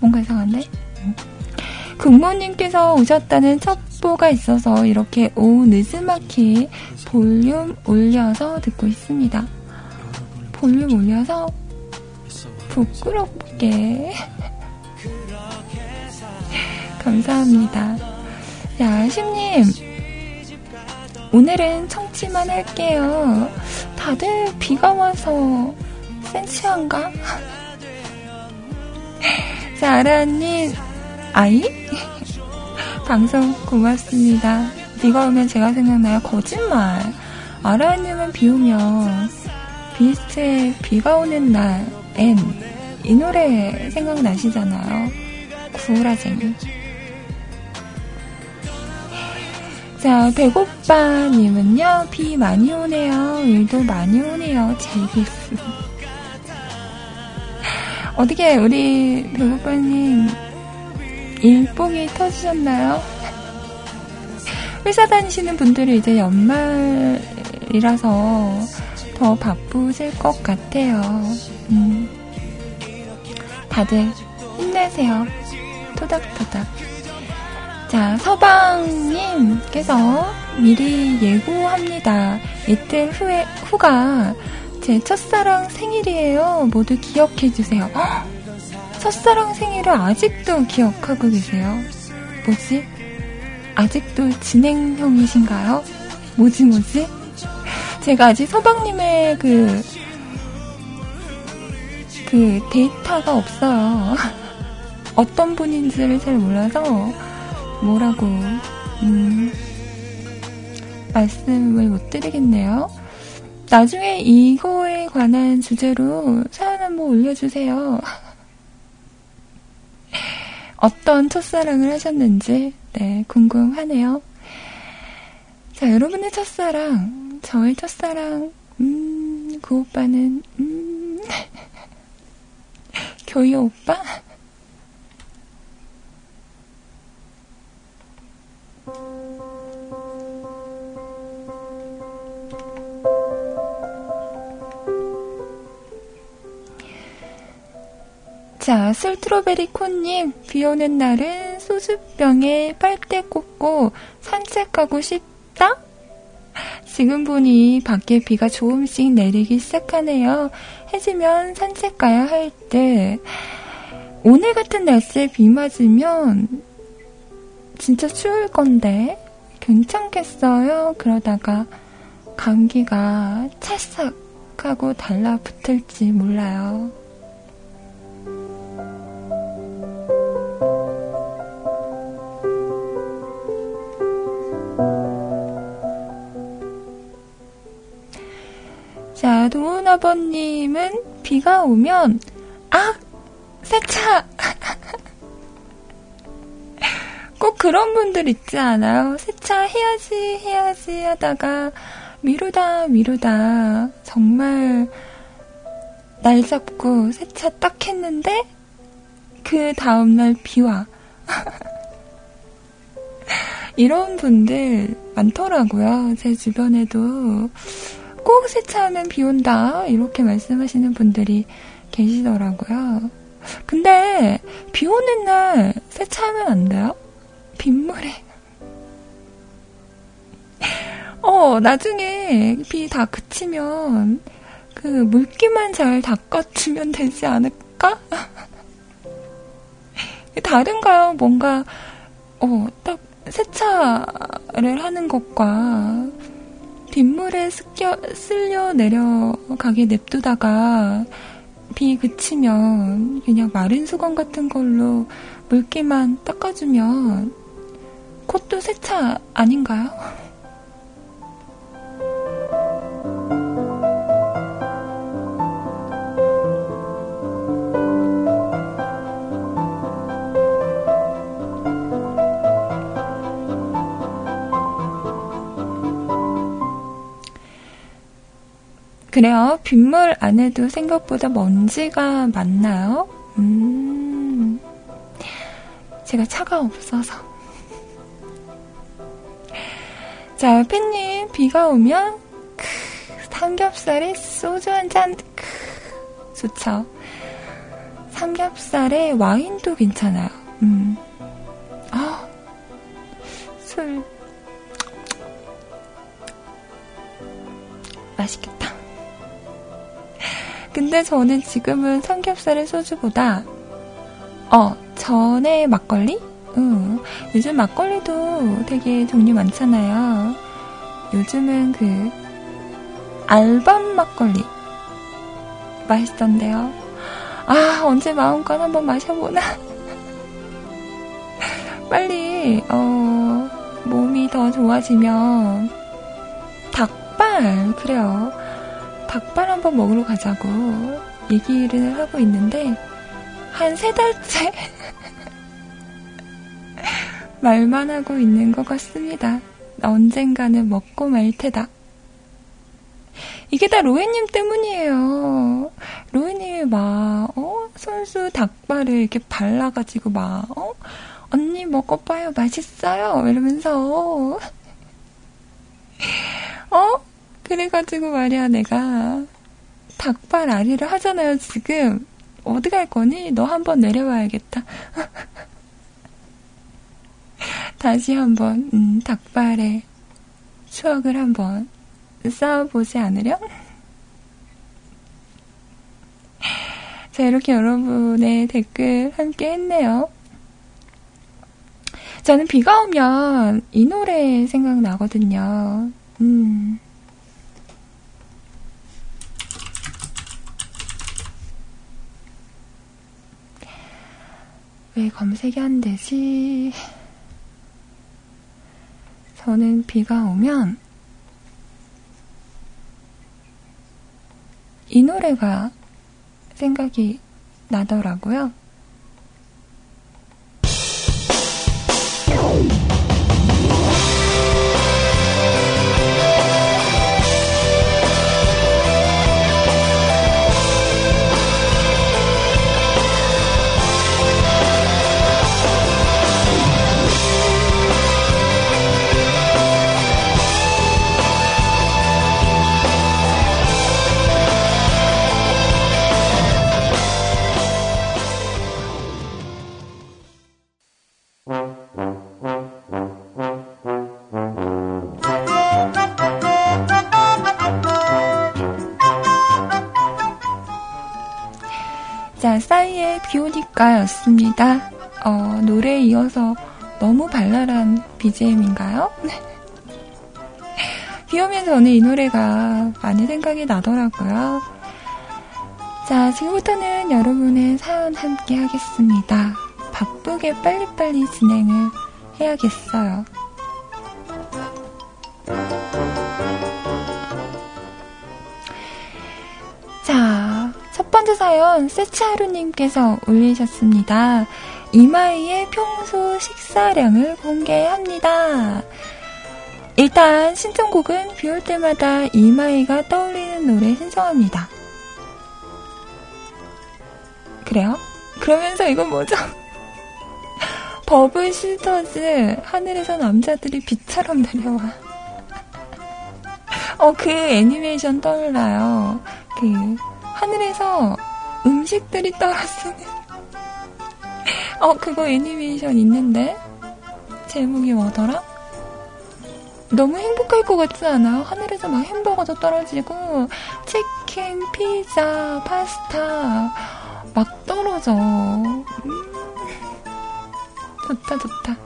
S3: 뭔가 이상한데? 국모님께서 오셨다는 첩보가 있어서 이렇게 오후 늦은막히 볼륨 올려서 듣고 있습니다. 볼륨 올려서 부끄럽게 감사합니다. 야, 심님 오늘은 청취만 할게요. 다들 비가 와서 센치한가? 자, 아라님 아이? 방송 고맙습니다. 비가 오면 제가 생각나요? 거짓말. 아라님은 비 오면 비스트의 비가 오는 날, N. 이 노래 생각나시잖아요. 구라쟁이. 자, 배고빠님은요, 비 많이 오네요. 일도 많이 오네요. 제기스. 어떻게, 우리 배고빠님, 일복이 터지셨나요? 회사 다니시는 분들은 이제 연말이라서 더 바쁘실 것 같아요. 음. 다들 힘내세요. 토닥토닥. 자, 서방님께서 미리 예고합니다. 이틀 후에, 후가 제 첫사랑 생일이에요. 모두 기억해주세요. 첫사랑 생일을 아직도 기억하고 계세요. 뭐지? 아직도 진행형이신가요? 뭐지, 뭐지? 제가 아직 서방님의 그, 그 데이터가 없어요. 어떤 분인지를 잘 몰라서 뭐라고, 음, 말씀을 못 드리겠네요. 나중에 이거에 관한 주제로 사연 한번 올려주세요. 어떤 첫사랑을 하셨는지, 네, 궁금하네요. 자, 여러분의 첫사랑, 저의 첫사랑, 음, 그 오빠는, 음, 교유 오빠? 자, 술트로베리 콘님, 비 오는 날은 소주병에 빨대 꽂고 산책하고 싶다? 지금 보니 밖에 비가 조금씩 내리기 시작하네요. 해지면 산책 가야 할 때, 오늘 같은 날씨에 비 맞으면 진짜 추울 건데, 괜찮겠어요? 그러다가 감기가 찰싹 하고 달라붙을지 몰라요. 자, 도훈아버님은 비가 오면, 아! 세차! 꼭 그런 분들 있지 않아요? 세차 해야지, 해야지 하다가, 미루다, 미루다. 정말, 날 잡고 세차 딱 했는데, 그 다음날 비와. 이런 분들 많더라고요. 제 주변에도. 꼭 세차하면 비 온다. 이렇게 말씀하시는 분들이 계시더라고요. 근데 비 오는 날 세차하면 안 돼요? 빗물에. 어, 나중에 비 다 그치면 그 물기만 잘 닦아주면 되지 않을까? 다른가요? 뭔가, 어, 딱 세차를 하는 것과 빗물에 스겨, 쓸려 내려가게 냅두다가 비 그치면 그냥 마른 수건 같은 걸로 물기만 닦아주면 그것도 세차 아닌가요? 그래요. 빗물 안에도 생각보다 먼지가 많나요? 음, 제가 차가 없어서. 자, 팬님, 비가 오면, 크, 삼겹살에 소주 한 잔, 크, 좋죠. 삼겹살에 와인도 괜찮아요. 음. 아, 술. 맛있겠다. 근데 저는 지금은 삼겹살의 소주보다 어 전에 막걸리? 응. 요즘 막걸리도 되게 종류 많잖아요. 요즘은 그 알밤 막걸리 맛있던데요. 아 언제 마음껏 한번 마셔보나. 빨리 어 몸이 더 좋아지면 닭발 그래요. 닭발 한번 먹으러 가자고 얘기를 하고 있는데 한 세 달째 말만 하고 있는 것 같습니다. 언젠가는 먹고 말 테다. 이게 다 로에님 때문이에요. 로에님이 막, 어, 손수 닭발을 이렇게 발라가지고 막, 어, 언니 먹어봐요. 맛있어요. 이러면서, 어? 그래가지고 말이야, 내가 닭발 아리를 하잖아요, 지금. 어디 갈 거니? 너 한번 내려와야겠다. 다시 한번, 음, 닭발의 추억을 한번 쌓아보지 않으렴? 자, 이렇게 여러분의 댓글 함께 했네요. 저는 비가 오면 이 노래 생각나거든요. 음. 왜 검색이 안 되지? 저는 비가 오면 이 노래가 생각이 나더라고요. 비오니까였습니다. 어, 노래에 이어서 너무 발랄한 BGM인가요? 비 오면 저는 이 노래가 많이 생각이 나더라고요. 자, 지금부터는 여러분의 사연 함께 하겠습니다. 바쁘게 빨리빨리 진행을 해야겠어요. 자, 첫 번째 사연 세치하루님께서 올리셨습니다. 이마이의 평소 식사량을 공개합니다. 일단 신청곡은 비 올 때마다 이마이가 떠올리는 노래 신청합니다. 그래요? 그러면서 이건 뭐죠? 버블 시스터즈 하늘에서 남자들이 비처럼 내려와. 어, 그 애니메이션 떠올라요. 그 하늘에서 음식들이 떨어지는. 어, 그거 애니메이션 있는데 제목이 뭐더라? 너무 행복할 것 같지 않아요? 하늘에서 막 햄버거도 떨어지고 치킨, 피자, 파스타 막 떨어져. 음, 좋다, 좋다.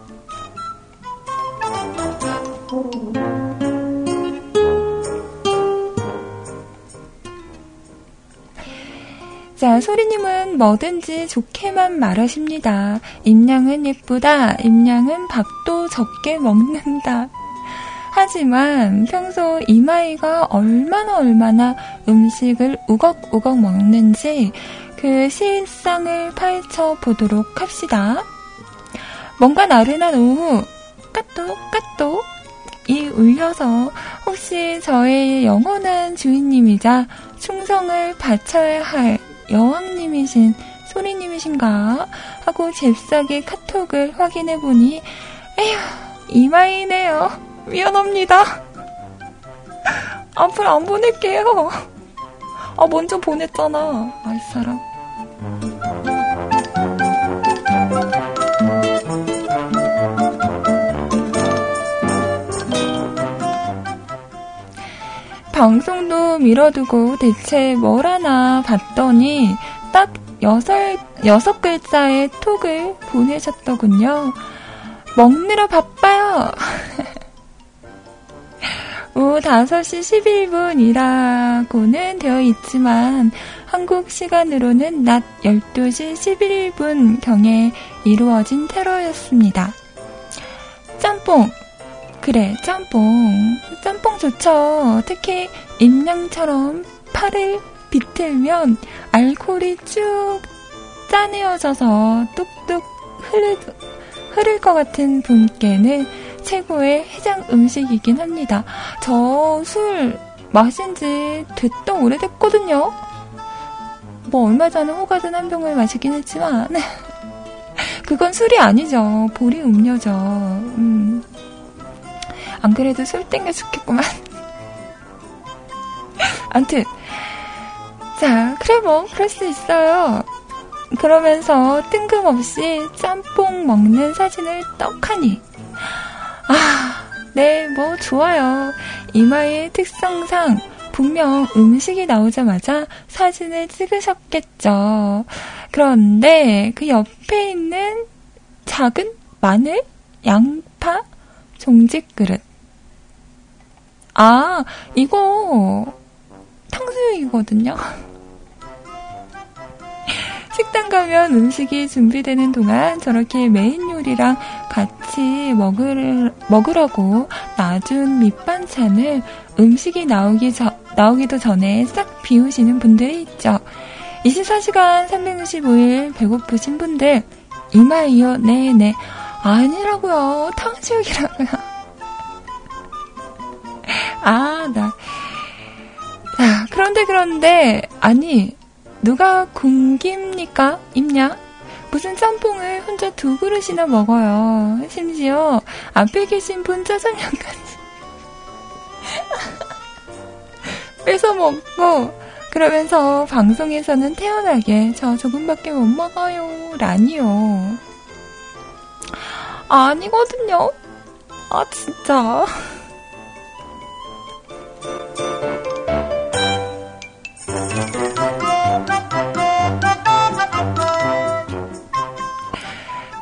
S3: 자, 소리님은 뭐든지 좋게만 말하십니다. 임양은 예쁘다. 임양은 밥도 적게 먹는다. 하지만 평소 이마이가 얼마나 얼마나 음식을 우걱우걱 먹는지 그 실상을 파헤쳐 보도록 합시다. 뭔가 나른한 오후, 까똑, 까똑, 이 울려서 혹시 저의 영원한 주인님이자 충성을 바쳐야 할 여왕님이신 소리님이신가? 하고 잽싸게 카톡을 확인해보니 에휴 이마이네요. 미안합니다. 앞으로 안 보낼게요. 아 먼저 보냈잖아 아이 사람 방송도 미뤄두고 대체 뭘 하나 봤더니 딱 여섯, 여섯 글자의 톡을 보내셨더군요. 먹느라 바빠요. 오후 5시 11분이라고는 되어 있지만 한국 시간으로는 낮 12시 11분 경에 이루어진 테러였습니다. 짬뽕, 그래, 짬뽕. 짬뽕 좋죠. 특히 임양처럼 팔을 비틀면 알코올이 쭉 짜내어져서 뚝뚝 흐르, 흐를 것 같은 분께는 최고의 해장 음식이긴 합니다. 저 술 마신 지 됐다 오래됐거든요. 뭐 얼마 전에 호가든 한 병을 마시긴 했지만 그건 술이 아니죠. 보리 음료죠. 음. 안 그래도 술 땡겨 죽겠구만. 암튼 자 그래 뭐 그럴 수 있어요. 그러면서 뜬금없이 짬뽕 먹는 사진을 떡하니 아, 네, 뭐 좋아요. 이마의 특성상 분명 음식이 나오자마자 사진을 찍으셨겠죠. 그런데 그 옆에 있는 작은 마늘, 양파, 종직 그릇. 아, 이거 탕수육이거든요. 식당 가면 음식이 준비되는 동안 저렇게 메인 요리랑 같이 먹을, 먹으라고 놔준 밑반찬을 음식이 나오기 저, 나오기도 전에 싹 비우시는 분들이 있죠. 24시간 365일 배고프신 분들, 이마이요, 네네. 아니라고요. 탕수육이라고요. 아, 나. 자, 그런데, 그런데, 아니, 누가 굶깁니까? 입냐? 무슨 짬뽕을 혼자 두 그릇이나 먹어요. 심지어 앞에 계신 분 짜장면까지 뺏어 먹고 그러면서 방송에서는 태연하게 저 조금밖에 못 먹어요. 라니요. 아니거든요. 아 진짜.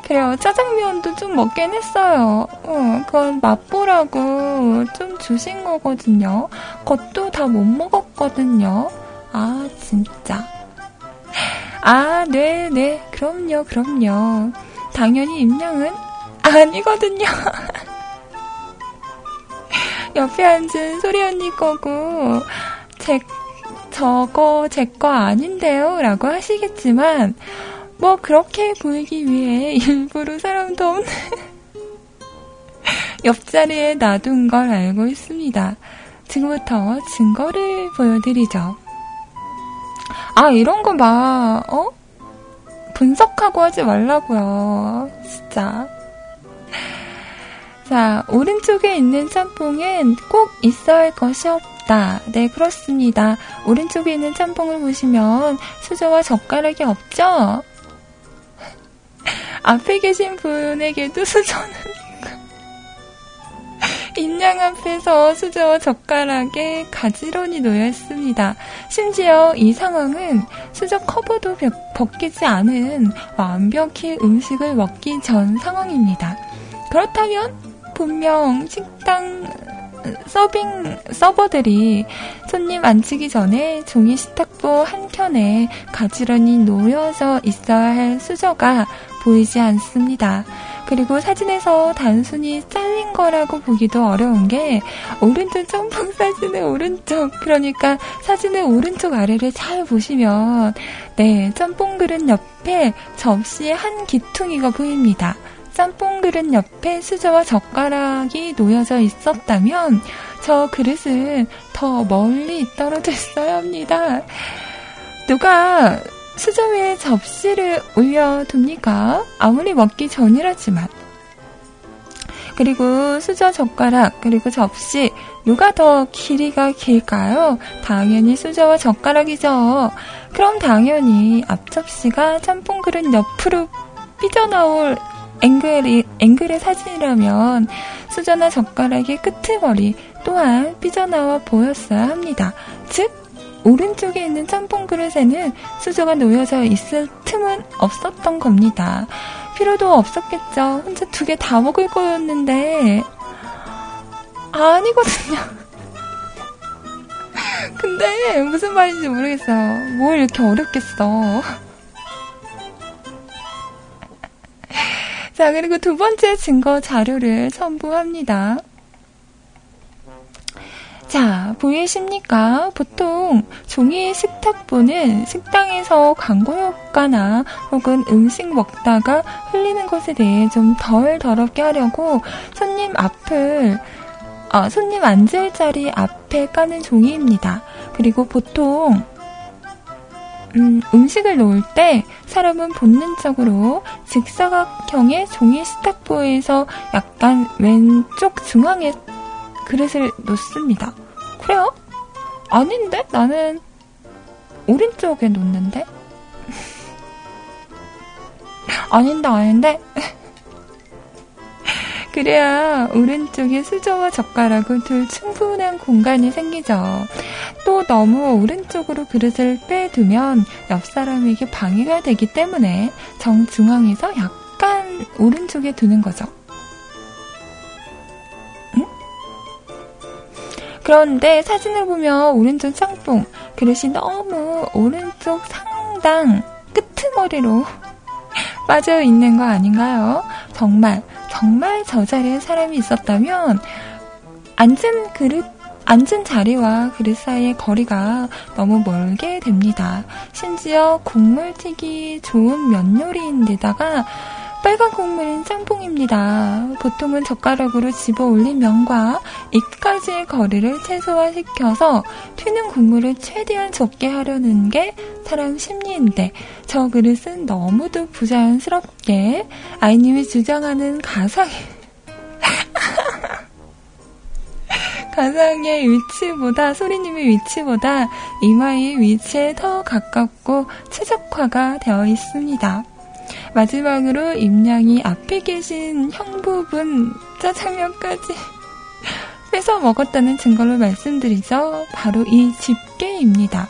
S3: 그래요. 짜장면도 좀 먹긴 했어요. 어, 그건 맛보라고 좀 주신 거거든요. 겉도 다 못 먹었거든요. 아, 진짜. 아, 네, 네. 그럼요, 그럼요. 당연히 임양은 아니거든요. 옆에 앉은 소리 언니 거고, 제, 저거 제 거 아닌데요? 라고 하시겠지만, 뭐 그렇게 보이기 위해 일부러 사람도 없는 옆자리에 놔둔 걸 알고 있습니다. 지금부터 증거를 보여드리죠. 아, 이런 거 막, 어? 분석하고 하지 말라고요. 진짜. 자, 오른쪽에 있는 짬뽕은 꼭 있어야 할 것이 없다. 네, 그렇습니다. 오른쪽에 있는 짬뽕을 보시면 수저와 젓가락이 없죠? 앞에 계신 분에게도 수저는 인양 앞에서 수저와 젓가락에 가지런히 놓여 있습니다. 심지어 이 상황은 수저 커버도 벗기지 않은 완벽히 음식을 먹기 전 상황입니다. 그렇다면 분명 식당 서빙 서버들이 손님 앉히기 전에 종이 식탁보 한 켠에 가지런히 놓여져 있어야 할 수저가 보이지 않습니다. 그리고 사진에서 단순히 잘린 거라고 보기도 어려운 게 오른쪽 짬뽕 사진의 오른쪽 그러니까 사진의 오른쪽 아래를 잘 보시면 네 짬뽕 그릇 옆에 접시에 한 기퉁이가 보입니다. 짬뽕 그릇 옆에 수저와 젓가락이 놓여져 있었다면 저 그릇은 더 멀리 떨어져 있어야 합니다. 누가 수저 위에 접시를 올려둡니까? 아무리 먹기 전이라지만. 그리고 수저 젓가락, 그리고 접시, 누가 더 길이가 길까요? 당연히 수저와 젓가락이죠. 그럼 당연히 앞접시가 짬뽕 그릇 옆으로 삐져나올 앵글이, 앵글의 사진이라면 수저나 젓가락의 끄트머리 또한 삐져나와 보였어야 합니다. 즉, 오른쪽에 있는 짬뽕 그릇에는 수저가 놓여져 있을 틈은 없었던 겁니다. 필요도 없었겠죠. 혼자 두 개 다 먹을 거였는데. 아니거든요. 근데 무슨 말인지 모르겠어요. 뭘 이렇게 어렵겠어. 자, 그리고 두 번째 증거 자료를 첨부합니다. 자, 보이십니까? 보통 종이 식탁보는 식당에서 광고 효과나 혹은 음식 먹다가 흘리는 것에 대해 좀 덜 더럽게 하려고 손님 앞을 어, 손님 앉을 자리 앞에 까는 종이입니다. 그리고 보통 음, 음식을 놓을 때 사람은 본능적으로 직사각형의 종이 식탁보에서 약간 왼쪽 중앙에 그릇을 놓습니다. 그래요? 아닌데? 나는 오른쪽에 놓는데? 아닌데, 아닌데? 그래야 오른쪽에 수저와 젓가락을 둘 충분한 공간이 생기죠. 또 너무 오른쪽으로 그릇을 빼두면 옆 사람에게 방해가 되기 때문에 정중앙에서 약간 오른쪽에 두는 거죠. 그런데 사진을 보면 오른쪽 짬뽕 그릇이 너무 오른쪽 상당 끄트머리로 빠져 있는 거 아닌가요? 정말 정말 저 자리에 사람이 있었다면 앉은 그릇 앉은 자리와 그릇 사이의 거리가 너무 멀게 됩니다. 심지어 국물 튀기 좋은 면 요리인데다가 빨간 국물인 짬뽕입니다. 보통은 젓가락으로 집어 올린 면과 입까지의 거리를 최소화시켜서 튀는 국물을 최대한 적게 하려는 게 사람 심리인데 저 그릇은 너무도 부자연스럽게 아이님이 주장하는 가상 가상의 위치보다 소리님의 위치보다 이마의 위치에 더 가깝고 최적화가 되어 있습니다. 마지막으로 임양이 앞에 계신 형부분 짜장면까지 뺏어 먹었다는 증거를 말씀드리죠. 바로 이 집게입니다.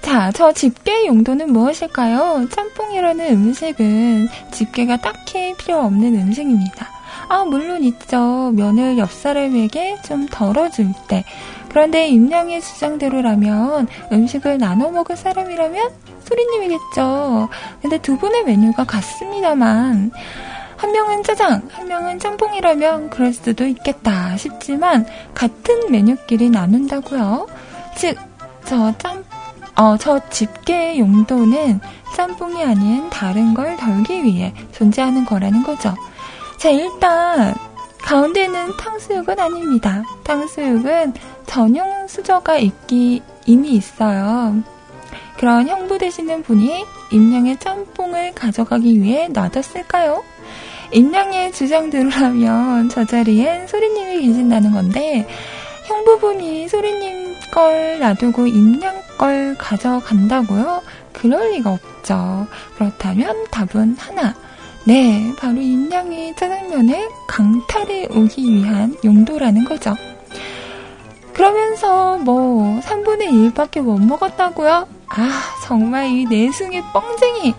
S3: 자, 저 집게 용도는 무엇일까요? 짬뽕이라는 음식은 집게가 딱히 필요 없는 음식입니다. 아, 물론 있죠. 면을 옆 사람에게 좀 덜어줄 때. 그런데 임양의 주장대로라면 음식을 나눠 먹을 사람이라면 소리님이겠죠. 근데 두 분의 메뉴가 같습니다만, 한 명은 짜장, 한 명은 짬뽕이라면 그럴 수도 있겠다 싶지만, 같은 메뉴끼리 나눈다고요? 즉, 저 짬, 어, 저 집게의 용도는 짬뽕이 아닌 다른 걸 덜기 위해 존재하는 거라는 거죠. 자, 일단, 가운데는 탕수육은 아닙니다. 탕수육은 전용 수저가 있기, 이미 있어요. 그런 형부 되시는 분이 임양의 짬뽕을 가져가기 위해 놔뒀을까요? 임양의 주장대로라면 저 자리엔 소리님이 계신다는 건데 형부분이 소리님 걸 놔두고 임양 걸 가져간다고요? 그럴 리가 없죠. 그렇다면 답은 하나. 네, 바로 임양의 짜장면에 강탈해 오기 위한 용도라는 거죠. 그러면서 뭐 3분의 1밖에 못 먹었다고요? 아, 정말 이 내숭의 뻥쟁이.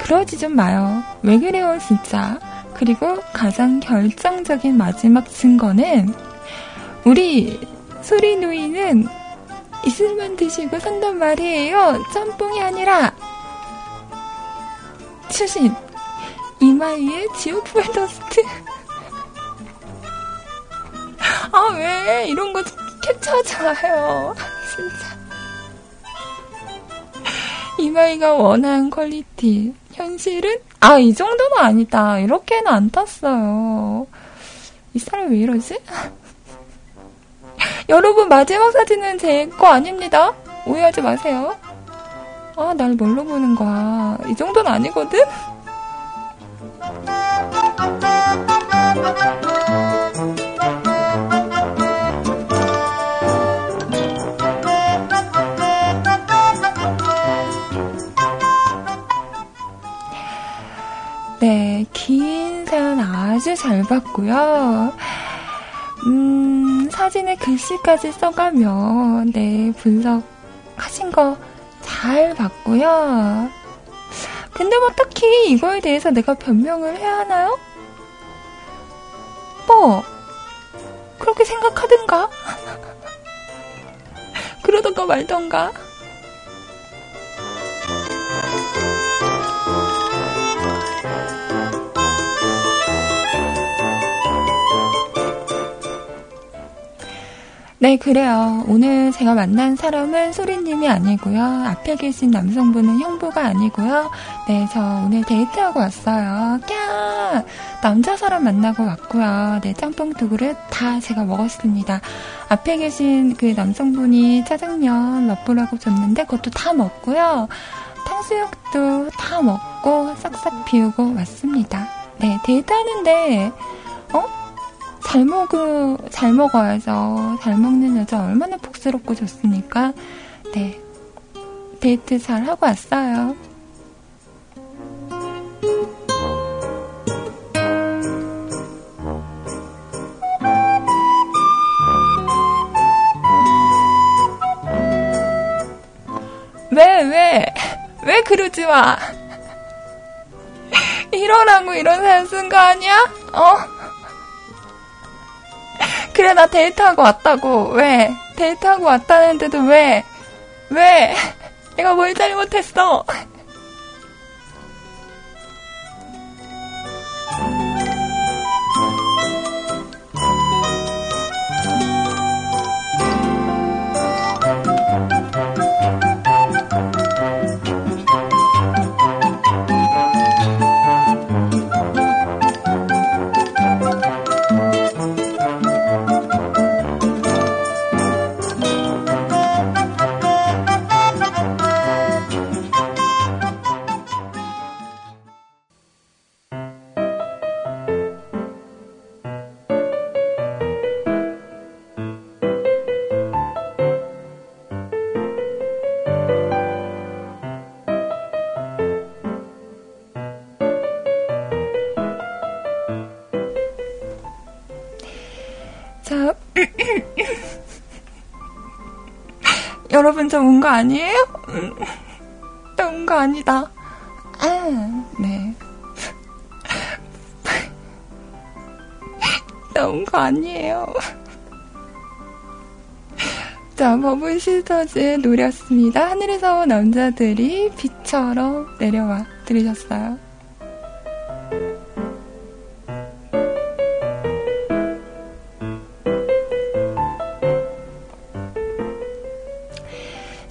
S3: 그러지 좀 마요. 왜 그래요, 진짜. 그리고 가장 결정적인 마지막 증거는 우리 소리 누이는 이슬만 드시고 산단 말이에요. 짬뽕이 아니라 추신 이마이의 지오프의 더스트. 아, 왜 이런 거 캡처하지 마요. 진짜. 이마이가 원하는 quality. 현실은? 아, 이 정도는 아니다. 이렇게는 안 탔어요. 이 사람 왜 이러지? 여러분, 마지막 사진은 제 거 아닙니다. 오해하지 마세요. 아, 날 뭘로 보는 거야. 이 정도는 아니거든? 네, 긴 사연 아주 잘 봤고요. 음, 사진에 글씨까지 써가며, 네, 분석하신 거 잘 봤고요. 근데 뭐 딱히 이거에 대해서 내가 변명을 해야 하나요? 뭐, 그렇게 생각하든가? 그러던가 말던가? 네, 그래요. 오늘 제가 만난 사람은 소리님이 아니고요. 앞에 계신 남성분은 형부가 아니고요. 네, 저 오늘 데이트하고 왔어요. 꺄! 남자 사람 만나고 왔고요. 네, 짬뽕 두 그릇 다 제가 먹었습니다. 앞에 계신 그 남성분이 짜장면 맛보라고 줬는데 그것도 다 먹고요. 탕수육도 다 먹고 싹싹 비우고 왔습니다. 네, 데이트하는데, 어? 잘 먹으, 잘 먹어야죠. 잘 먹는 여자 얼마나 복스럽고 좋습니까? 네. 데이트 잘 하고 왔어요. 왜, 왜, 왜 그러지 마. 이러라고 이런 사연 쓴 거 아니야? 어? 그래, 나 데이트하고 왔다고. 왜? 데이트하고 왔다는데도 왜? 왜? 내가 뭘 잘못했어? 거 아니에요? 나운거 아니다. 아, 네. 나운 거 아니에요. 자, 버블 시스터즈의 노래였습니다. 하늘에서 남자들이 비처럼 내려와 들으셨어요.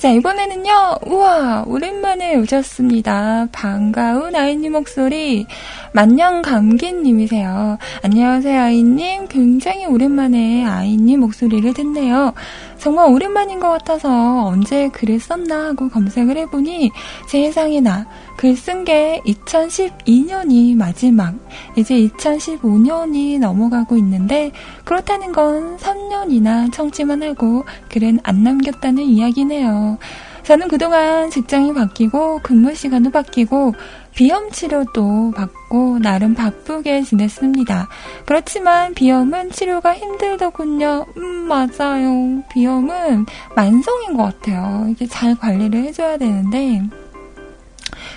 S3: 자, 이번에는요, 우와, 오랜만에 오셨습니다. 반가운 아이님 목소리, 만년 감기님이세요. 안녕하세요, 아이님. 굉장히 오랜만에 아이님 목소리를 듣네요. 정말 오랜만인 것 같아서 언제 글을 썼나 하고 검색을 해보니 세상에나 글 쓴 게 2012년이 마지막, 이제 2015년이 넘어가고 있는데 그렇다는 건 3년이나 청취만 하고 글은 안 남겼다는 이야기네요. 저는 그동안 직장이 바뀌고 근무 시간도 바뀌고 비염 치료도 받고 나름 바쁘게 지냈습니다. 그렇지만 비염은 치료가 힘들더군요. 음, 맞아요. 비염은 만성인 것 같아요. 이게 잘 관리를 해줘야 되는데,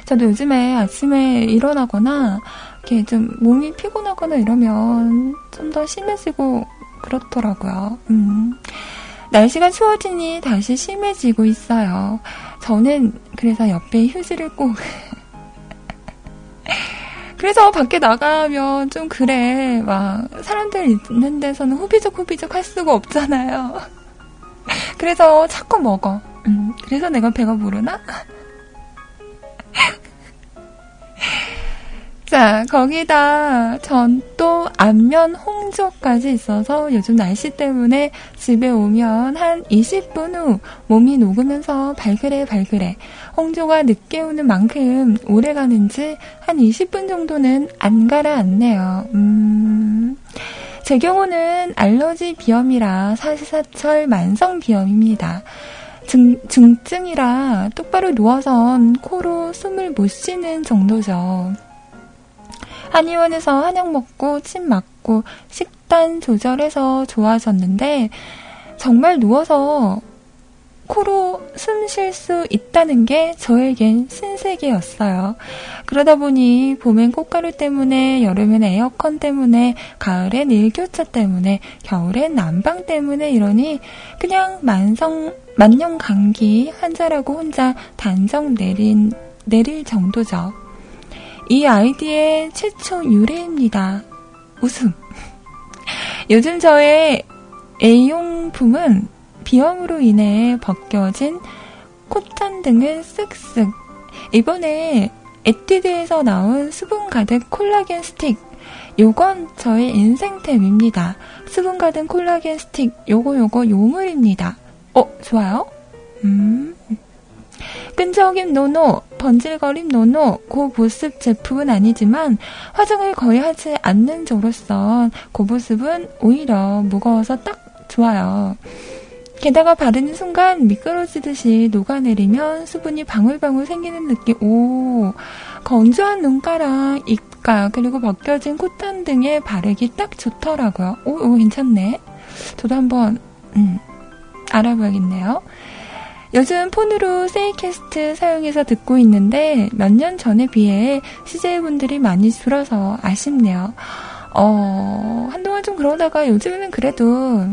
S3: 저도 요즘에 아침에 일어나거나, 이렇게 좀 몸이 피곤하거나 이러면 좀 더 심해지고 그렇더라고요. 음. 날씨가 추워지니 다시 심해지고 있어요. 저는 그래서 옆에 휴지를 꼭 그래서 밖에 나가면 좀 그래. 막 사람들 있는 데서는 후비적 후비적 할 수가 없잖아요. 그래서 자꾸 먹어. 음, 그래서 내가 배가 부르나? 자, 거기다 전 또 안면 홍조까지 있어서 요즘 날씨 때문에 집에 오면 한 20분 후 몸이 녹으면서 발그레 발그레 홍조가 늦게 오는 만큼 오래 가는지 한 20분 정도는 안 가라앉네요. 음. 제 경우는 알러지 비염이라 사시사철 만성 비염입니다. 증, 증증이라 똑바로 누워선 코로 숨을 못 쉬는 정도죠. 한의원에서 한약 먹고 침 맞고 식단 조절해서 좋아졌는데 정말 누워서 코로 숨 쉴 수 있다는 게 저에겐 신세계였어요. 그러다 보니 봄엔 꽃가루 때문에, 여름엔 에어컨 때문에, 가을엔 일교차 때문에, 겨울엔 난방 때문에 이러니 그냥 만성, 만년 감기 환자라고 혼자 단정 내린, 내릴 정도죠. 이 아이디의 최초 유래입니다. 웃음. 요즘 저의 A용품은 비염으로 인해 벗겨진 콧잔 등을 쓱쓱. 이번에 에뛰드에서 나온 수분 가득 콜라겐 스틱. 요건 저의 인생템입니다. 수분 가득 콜라겐 스틱. 요거 요거 요물입니다. 어, 좋아요? 음. 끈적임 no no, 번질거림 no no, 고보습 제품은 아니지만 화장을 거의 하지 않는 저로선 고보습은 오히려 무거워서 딱 좋아요. 게다가 바르는 순간 미끄러지듯이 녹아내리면 수분이 방울방울 생기는 느낌. 오, 건조한 눈가랑 입가 그리고 벗겨진 콧잔등에 바르기 딱 좋더라고요. 오, 이거 괜찮네. 저도 한번 음, 알아봐야겠네요. 요즘 폰으로 세이캐스트 사용해서 듣고 있는데 몇 년 전에 비해 CJ분들이 많이 줄어서 아쉽네요. 어, 한동안 좀 그러다가 요즘에는 그래도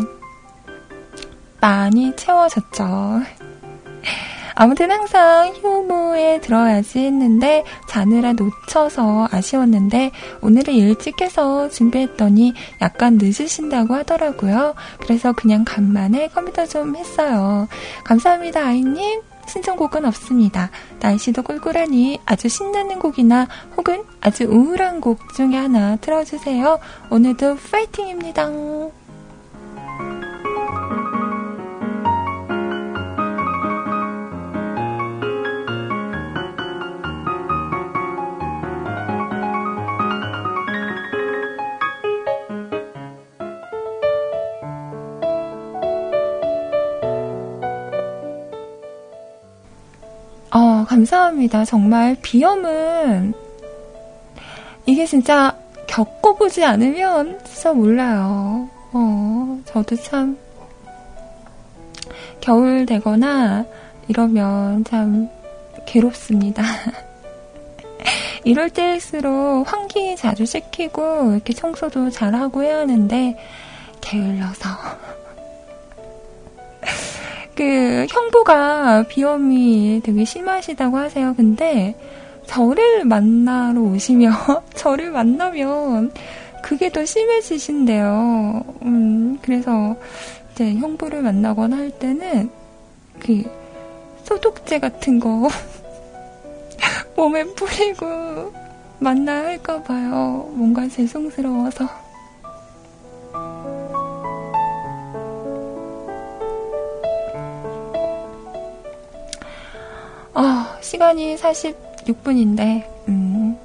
S3: 많이 채워졌죠. 아무튼 항상 효모에 들어야지 했는데 자느라 놓쳐서 아쉬웠는데 오늘은 일찍 해서 준비했더니 약간 늦으신다고 하더라고요. 그래서 그냥 간만에 컴퓨터 좀 했어요. 감사합니다 아이님. 신청곡은 없습니다. 날씨도 꿀꿀하니 아주 신나는 곡이나 혹은 아주 우울한 곡 중에 하나 틀어주세요. 오늘도 파이팅입니다. 어, 감사합니다. 정말 비염은 이게 진짜 겪어보지 않으면 진짜 몰라요. 어, 저도 참 겨울 되거나 이러면 참 괴롭습니다. 이럴 때일수록 환기 자주 시키고 이렇게 청소도 잘하고 해야 하는데 게을러서 그 형부가 비염이 되게 심하시다고 하세요. 근데 저를 만나러 오시면 저를 만나면 그게 더 심해지신대요. 음, 그래서 이제 형부를 만나거나 할 때는 그 소독제 같은 거 몸에 뿌리고 만나야 할까 봐요. 뭔가 죄송스러워서. 아, 시간이 46분인데, 음.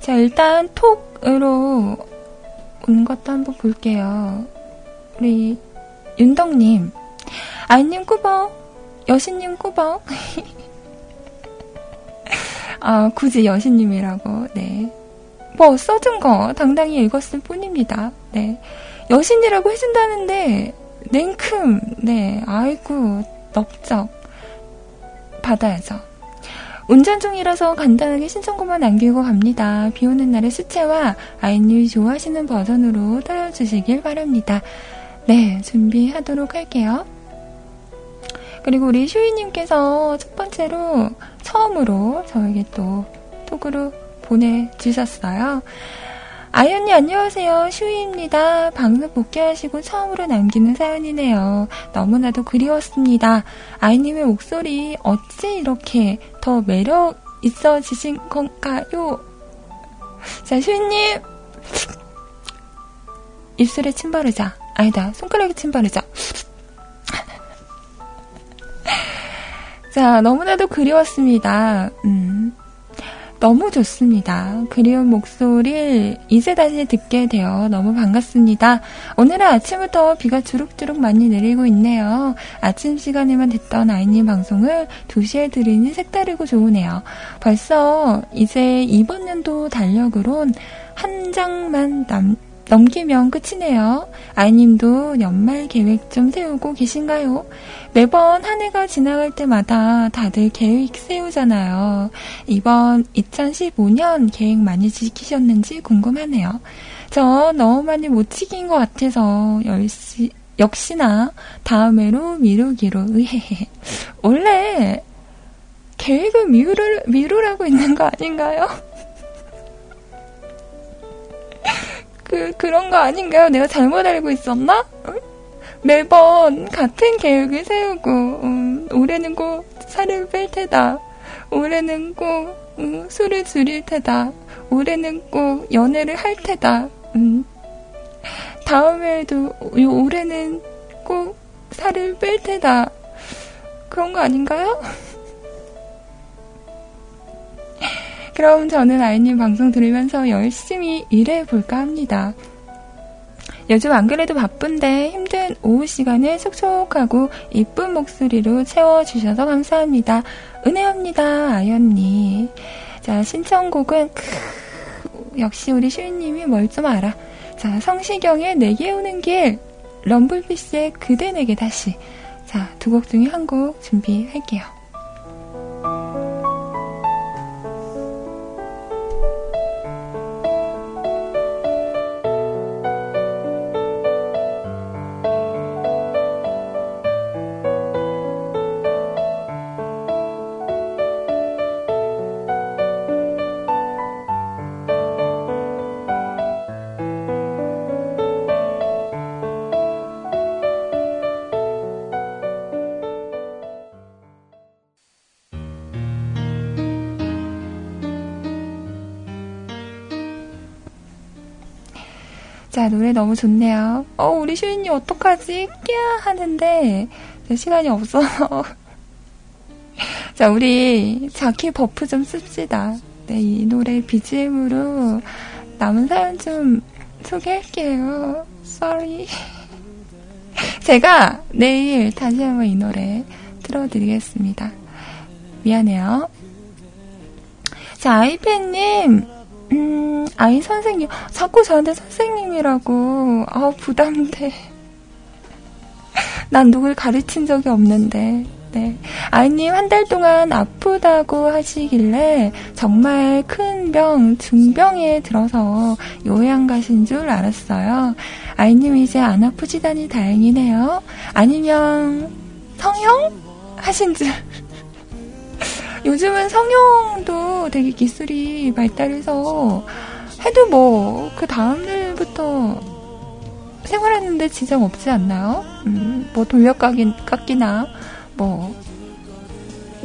S3: 자, 일단 톡으로 온 것도 한번 볼게요. 우리 윤덕님, 아이님 꾸벅, 여신님 꾸벅. 아, 굳이 여신님이라고, 네. 뭐, 써준 거 당당히 읽었을 뿐입니다. 네. 여신이라고 해준다는데, 냉큼, 네. 아이고, 넓적. 받아야죠. 운전 중이라서 간단하게 신청곡만 남기고 갑니다. 비 오는 날의 수채와 아이님이 좋아하시는 버전으로 따라주시길 바랍니다. 네, 준비하도록 할게요. 그리고 우리 슈이님께서 첫 번째로 처음으로 저에게 또 톡으로 보내주셨어요. 아이언니 안녕하세요. 슈이입니다. 방송 복귀하시고 처음으로 남기는 사연이네요. 너무나도 그리웠습니다. 아이님의 목소리 어찌 이렇게 더 매력 있어지신 건가요? 자, 슈이님 입술에 침 바르자. 아니다, 손가락에 침 바르자. 자, 너무나도 그리웠습니다. 음. 너무 좋습니다. 그리운 목소리를 이제 다시 듣게 되어 너무 반갑습니다. 오늘은 아침부터 비가 주룩주룩 많이 내리고 있네요. 아침 시간에만 듣던 아이님 방송을 2시에 들으니 색다르고 좋으네요. 벌써 이제 이번 연도 달력으론 한 장만 남, 넘기면 끝이네요. 아이님도 연말 계획 좀 세우고 계신가요? 매번 한 해가 지나갈 때마다 다들 계획 세우잖아요. 이번 2015년 계획 많이 지키셨는지 궁금하네요. 저 너무 많이 못 지킨 것 같아서 열시, 역시나 다음해로 미루기로 의해 원래 계획을 미루, 미루라고 있는 거 아닌가요? 그, 그런 거 아닌가요? 내가 잘못 알고 있었나? 응? 매번 같은 계획을 세우고, 음, 올해는 꼭 살을 뺄 테다. 올해는 꼭 음, 술을 줄일 테다. 올해는 꼭 연애를 할 테다. 음. 다음에도 올해는 꼭 살을 뺄 테다. 그런 거 아닌가요? 그럼 저는 아이님 방송 들으면서 열심히 일해볼까 합니다. 요즘 안 그래도 바쁜데 힘든 오후 시간을 촉촉하고 이쁜 목소리로 채워주셔서 감사합니다. 은혜합니다, 아연님. 자, 신청곡은, 크, 역시 우리 슈이님이 뭘 좀 알아. 자, 성시경의 내게 오는 길, 럼블피쉬의 그대 내게 다시. 자, 두 곡 중에 한 곡 준비할게요. 자, 노래 너무 좋네요. 어, 우리 슈인님 어떡하지? 끼야! 하는데, 시간이 없어서. 자, 우리 자키 buff 좀 씁시다. 네, 이 노래 BGM으로 남은 사연 좀 소개할게요. Sorry. 제가 내일 다시 한번 이 노래 틀어드리겠습니다. 미안해요. 자, 아이팬님, 음, 아이 선생님. 자꾸 저한테 선생님이라고. 아, 부담돼. 난 누굴 가르친 적이 없는데. 네. 아이님 한 달 동안 아프다고 하시길래 정말 큰 병, 중병에 들어서 요양 가신 줄 알았어요. 아이님 이제 안 아프지다니 다행이네요. 아니면 성형? 하신 줄. 요즘은 성형도 되게 기술이 발달해서 해도 뭐 그 다음날부터 생활하는데 지장 없지 않나요? 음, 뭐 돌려깎기, 깎기나 뭐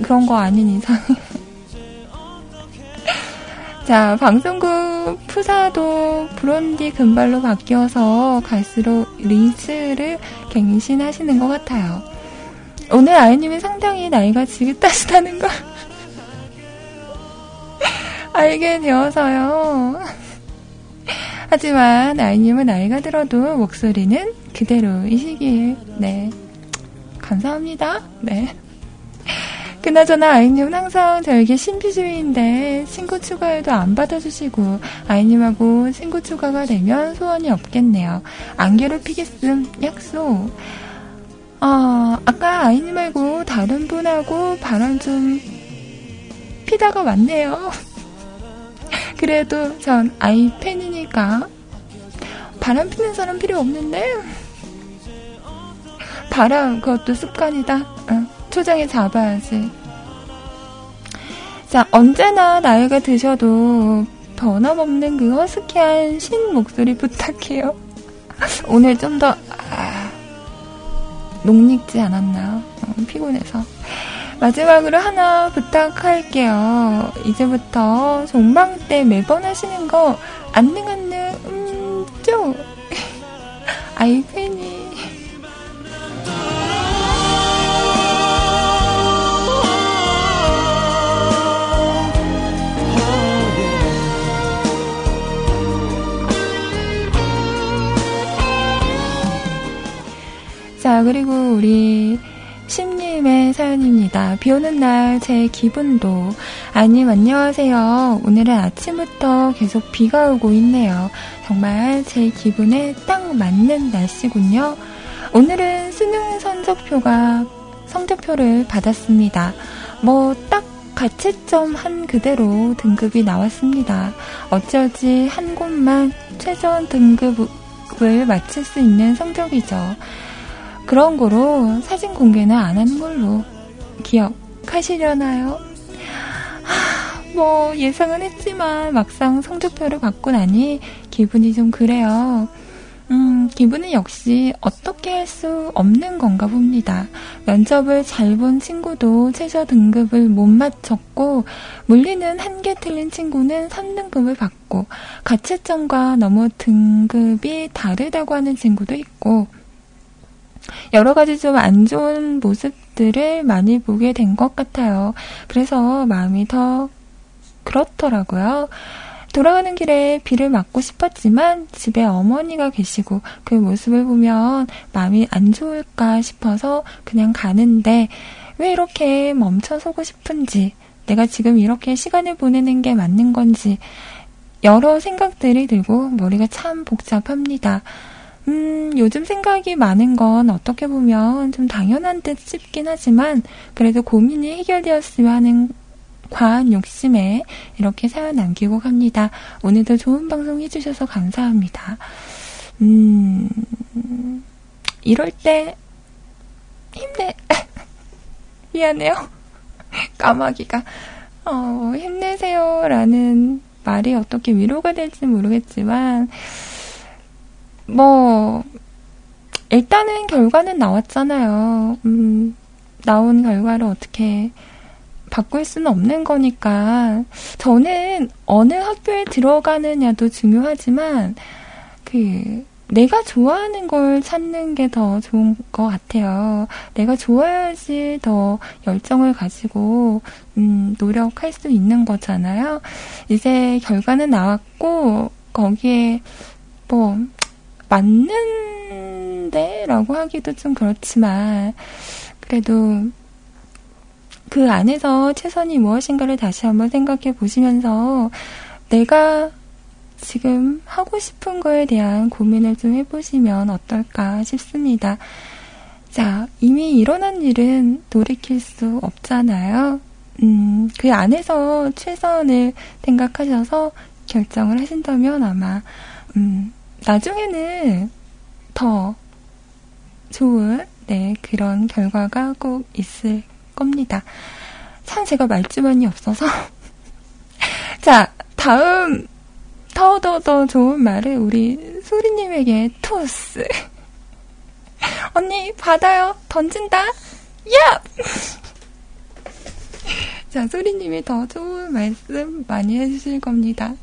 S3: 그런 거 아닌 이상. 자, 방송국 푸사도 브론디 금발로 바뀌어서 갈수록 리즈를 갱신하시는 것 같아요. 오늘 아이님이 상당히 나이가 지긋하시다는 걸 알게 되어서요. 하지만 아이님은 나이가 들어도 목소리는 그대로이시길, 네. 감사합니다. 네. 그나저나 아이님은 항상 저에게 신비주의인데 친구 추가에도 안 받아주시고 아이님하고 친구 추가가 되면 소원이 없겠네요. 안 괴롭히겠음 약속. 아 아까 아이님 말고 다른 분하고 바람 좀 피다가 왔네요. 그래도 전 아이 팬이니까 바람 피는 사람 필요 없는데 바람 그것도 습관이다. 어, 초장에 잡아야지. 자 언제나 나이가 드셔도 변함없는 그 허스키한 신 목소리 부탁해요. 오늘 좀더 아, 녹익지 않았나요? 어, 피곤해서. 마지막으로 하나 부탁할게요. 이제부터 종방 때 매번 하시는 거 안능 안능 음, 죠 아이 팬이 자, 그리고 우리 심님의 사연입니다. 비 오는 날 제 기분도. 아님, 안녕하세요. 오늘은 아침부터 계속 비가 오고 있네요. 정말 제 기분에 딱 맞는 날씨군요. 오늘은 수능 성적표가, 성적표를 받았습니다. 뭐, 딱 가채점 한 그대로 등급이 나왔습니다. 어쩌지 한 곳만 최저 등급을 맞출 수 있는 성적이죠. 그런 거로 사진 공개는 안 하는 걸로 기억하시려나요? 하, 뭐 예상은 했지만 막상 성적표를 받고 나니 기분이 좀 그래요. 음, 기분은 역시 어떻게 할 수 없는 건가 봅니다. 면접을 잘 본 친구도 최저 등급을 못 맞췄고, 물리는 한 개 틀린 친구는 3등급을 받고, 가채점과 너무 등급이 다르다고 하는 친구도 있고, 여러 가지 좀 안 좋은 모습들을 많이 보게 된 것 같아요. 그래서 마음이 더 그렇더라고요. 돌아가는 길에 비를 맞고 싶었지만 집에 어머니가 계시고 그 모습을 보면 마음이 안 좋을까 싶어서 그냥 가는데 왜 이렇게 멈춰 서고 싶은지 내가 지금 이렇게 시간을 보내는 게 맞는 건지 여러 생각들이 들고 머리가 참 복잡합니다. 음, 요즘 생각이 많은 건 어떻게 보면 좀 당연한 듯 싶긴 하지만 그래도 고민이 해결되었으면 하는 과한 욕심에 이렇게 사연 남기고 갑니다. 오늘도 좋은 방송 해주셔서 감사합니다. 음, 이럴 때 힘내. 미안해요. 까마귀가. 어, 힘내세요 라는 말이 어떻게 위로가 될지 모르겠지만, 뭐, 일단은 결과는 나왔잖아요. 음, 나온 결과를 어떻게 바꿀 수는 없는 거니까 저는 어느 학교에 들어가느냐도 중요하지만 그 내가 좋아하는 걸 찾는 게 더 좋은 것 같아요. 내가 좋아야지 더 열정을 가지고 음, 노력할 수 있는 거잖아요. 이제 결과는 나왔고 거기에 뭐 맞는데 라고 하기도 좀 그렇지만 그래도 그 안에서 최선이 무엇인가를 다시 한번 생각해 보시면서 내가 지금 하고 싶은 거에 대한 고민을 좀 해보시면 어떨까 싶습니다. 자, 이미 일어난 일은 돌이킬 수 없잖아요. 음, 그 안에서 최선을 생각하셔서 결정을 하신다면 아마, 음, 나중에는 더 좋은, 네, 그런 결과가 꼭 있을 겁니다. 참 제가 말주변이 없어서. 자, 다음 더더더 더 좋은 말을 우리 소리님에게 토스. 언니 받아요. 던진다. 야! 자, 소리님이 더 좋은 말씀 많이 해주실 겁니다.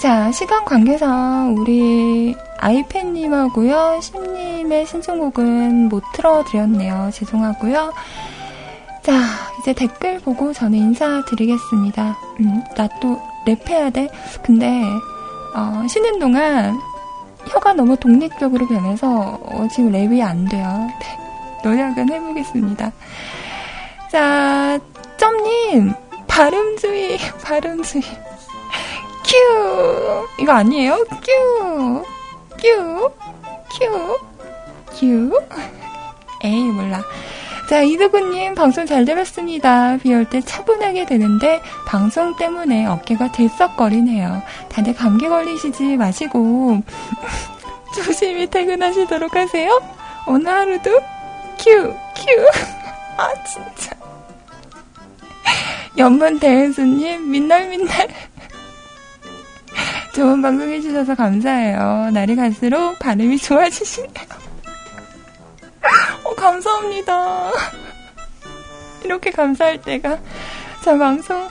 S3: 자, 시간 관계상 우리 아이팬님하고요, 심님의 신청곡은 못 틀어드렸네요. 죄송하고요. 자, 이제 댓글 보고 저는 인사드리겠습니다. 음, 나 또 랩해야 돼? 근데, 어, 쉬는 동안 혀가 너무 독립적으로 변해서 어, 지금 랩이 안 돼요. 네, 노력은 해보겠습니다. 자, 점님, 발음주의, 발음주의. 큐! 이거 아니에요? 큐! 큐! 큐! 큐! 에이, 몰라. 자, 이두구님, 방송 잘 들었습니다. 비올 때 차분하게 되는데, 방송 때문에 어깨가 들썩거리네요. 다들 감기 걸리시지 마시고, 조심히 퇴근하시도록 하세요. 오늘 하루도 큐! 큐! 아, 진짜. 연문 대은수님, 민날, 민날. 좋은 방송 해주셔서 감사해요. 날이 갈수록 발음이 좋아지시네요. 어, 감사합니다. 이렇게 감사할 때가. 자, 방송.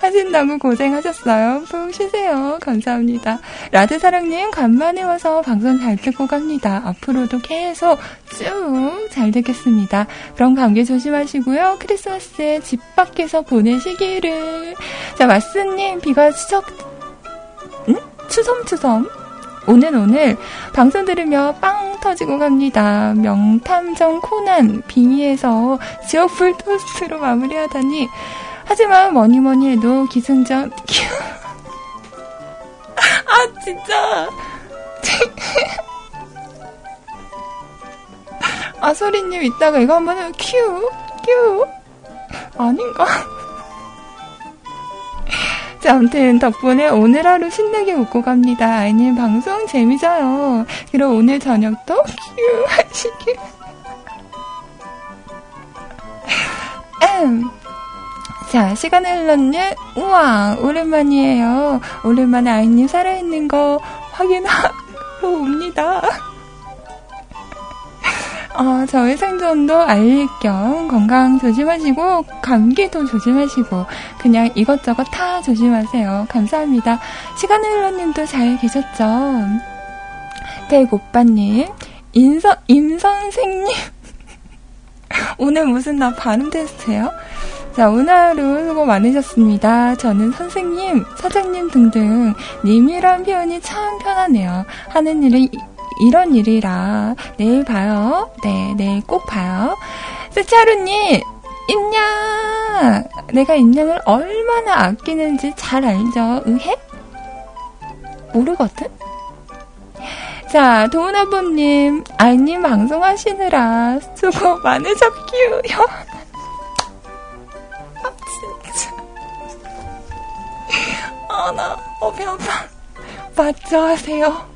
S3: 하신다고 고생하셨어요. 푹 쉬세요. 감사합니다. 라드사랑님, 간만에 와서 방송 잘 듣고 갑니다. 앞으로도 계속 쭉 잘 듣겠습니다. 그럼 감기 조심하시고요. 크리스마스에 집 밖에서 보내시기를. 자, 마스님, 비가 추적, 응? 추섬추섬. 오늘 오늘 방송 들으며 빵 터지고 갑니다. 명탐정 코난 빙의에서 지옥불 토스트로 마무리하다니. 하지만 뭐니 뭐니 해도 기승전 아 진짜. 아 소리님 이따가 이거 한번 해요. 큐 큐. 아닌가 자, 아무튼 덕분에 오늘 하루 신나게 웃고 갑니다. 아이님 방송 재미져요. 그럼 오늘 저녁도 큐 하시길. 음. 자, 시간을 흘렀네. 우와, 오랜만이에요. 오랜만에 아이님 살아있는 거 확인하러 옵니다. 어, 저의 생존도 알릴 겸 건강 조심하시고 감기도 조심하시고 그냥 이것저것 다 조심하세요. 감사합니다. 시간을 흘러님도 잘 계셨죠? 백오빠님, 인선 임선생님 오늘 무슨 나 발음 테스트예요? 자, 오늘 하루 수고 많으셨습니다. 저는 선생님, 사장님 등등 님이란 표현이 참 편하네요. 하는 일은 이런 일이라 내일 봐요. 네, 내일 꼭 봐요. 스차루님, 임냥! 내가 임냥을 얼마나 아끼는지 잘 알죠? 의해? 모르거든? 자, 도훈아버님, 아이님 방송하시느라 수고 많으셨기요. 아, 진짜. 아, 나, 어, 배 아파. 맞죠, 하세요.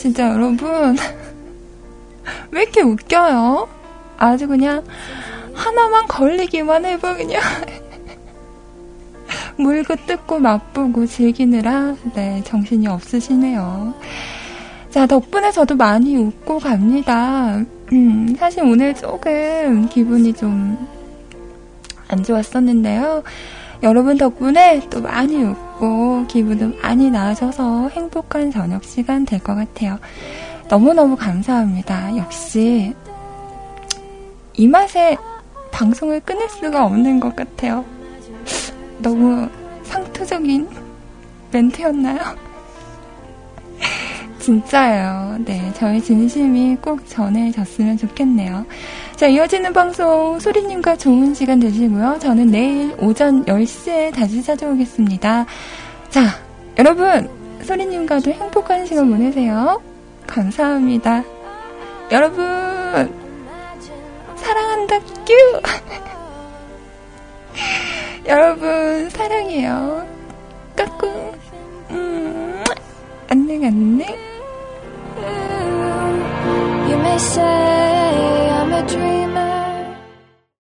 S3: 진짜 여러분. 왜 이렇게 웃겨요? 아주 그냥 하나만 걸리기만 해봐, 그냥. 물고 뜯고 맛보고 즐기느라, 네, 정신이 없으시네요. 자, 덕분에 저도 많이 웃고 갑니다. 음, 사실 오늘 조금 기분이 좀 안 좋았었는데요. 여러분 덕분에 또 많이 웃고 기분도 많이 나아져서 행복한 저녁 시간 될 것 같아요. 너무너무 감사합니다. 역시 이 맛에 방송을 끊을 수가 없는 것 같아요. 너무 상투적인 멘트였나요? 진짜예요. 네, 저의 진심이 꼭 전해졌으면 좋겠네요. 자, 이어지는 방송 소리님과 좋은 시간 되시고요. 저는 내일 오전 10시에 다시 찾아오겠습니다. 자, 여러분, 소리님과도 행복한 시간 보내세요. 감사합니다. 여러분, 사랑한다, 뀨! 여러분, 사랑해요. 까꿍. 음, 안녕, 안녕.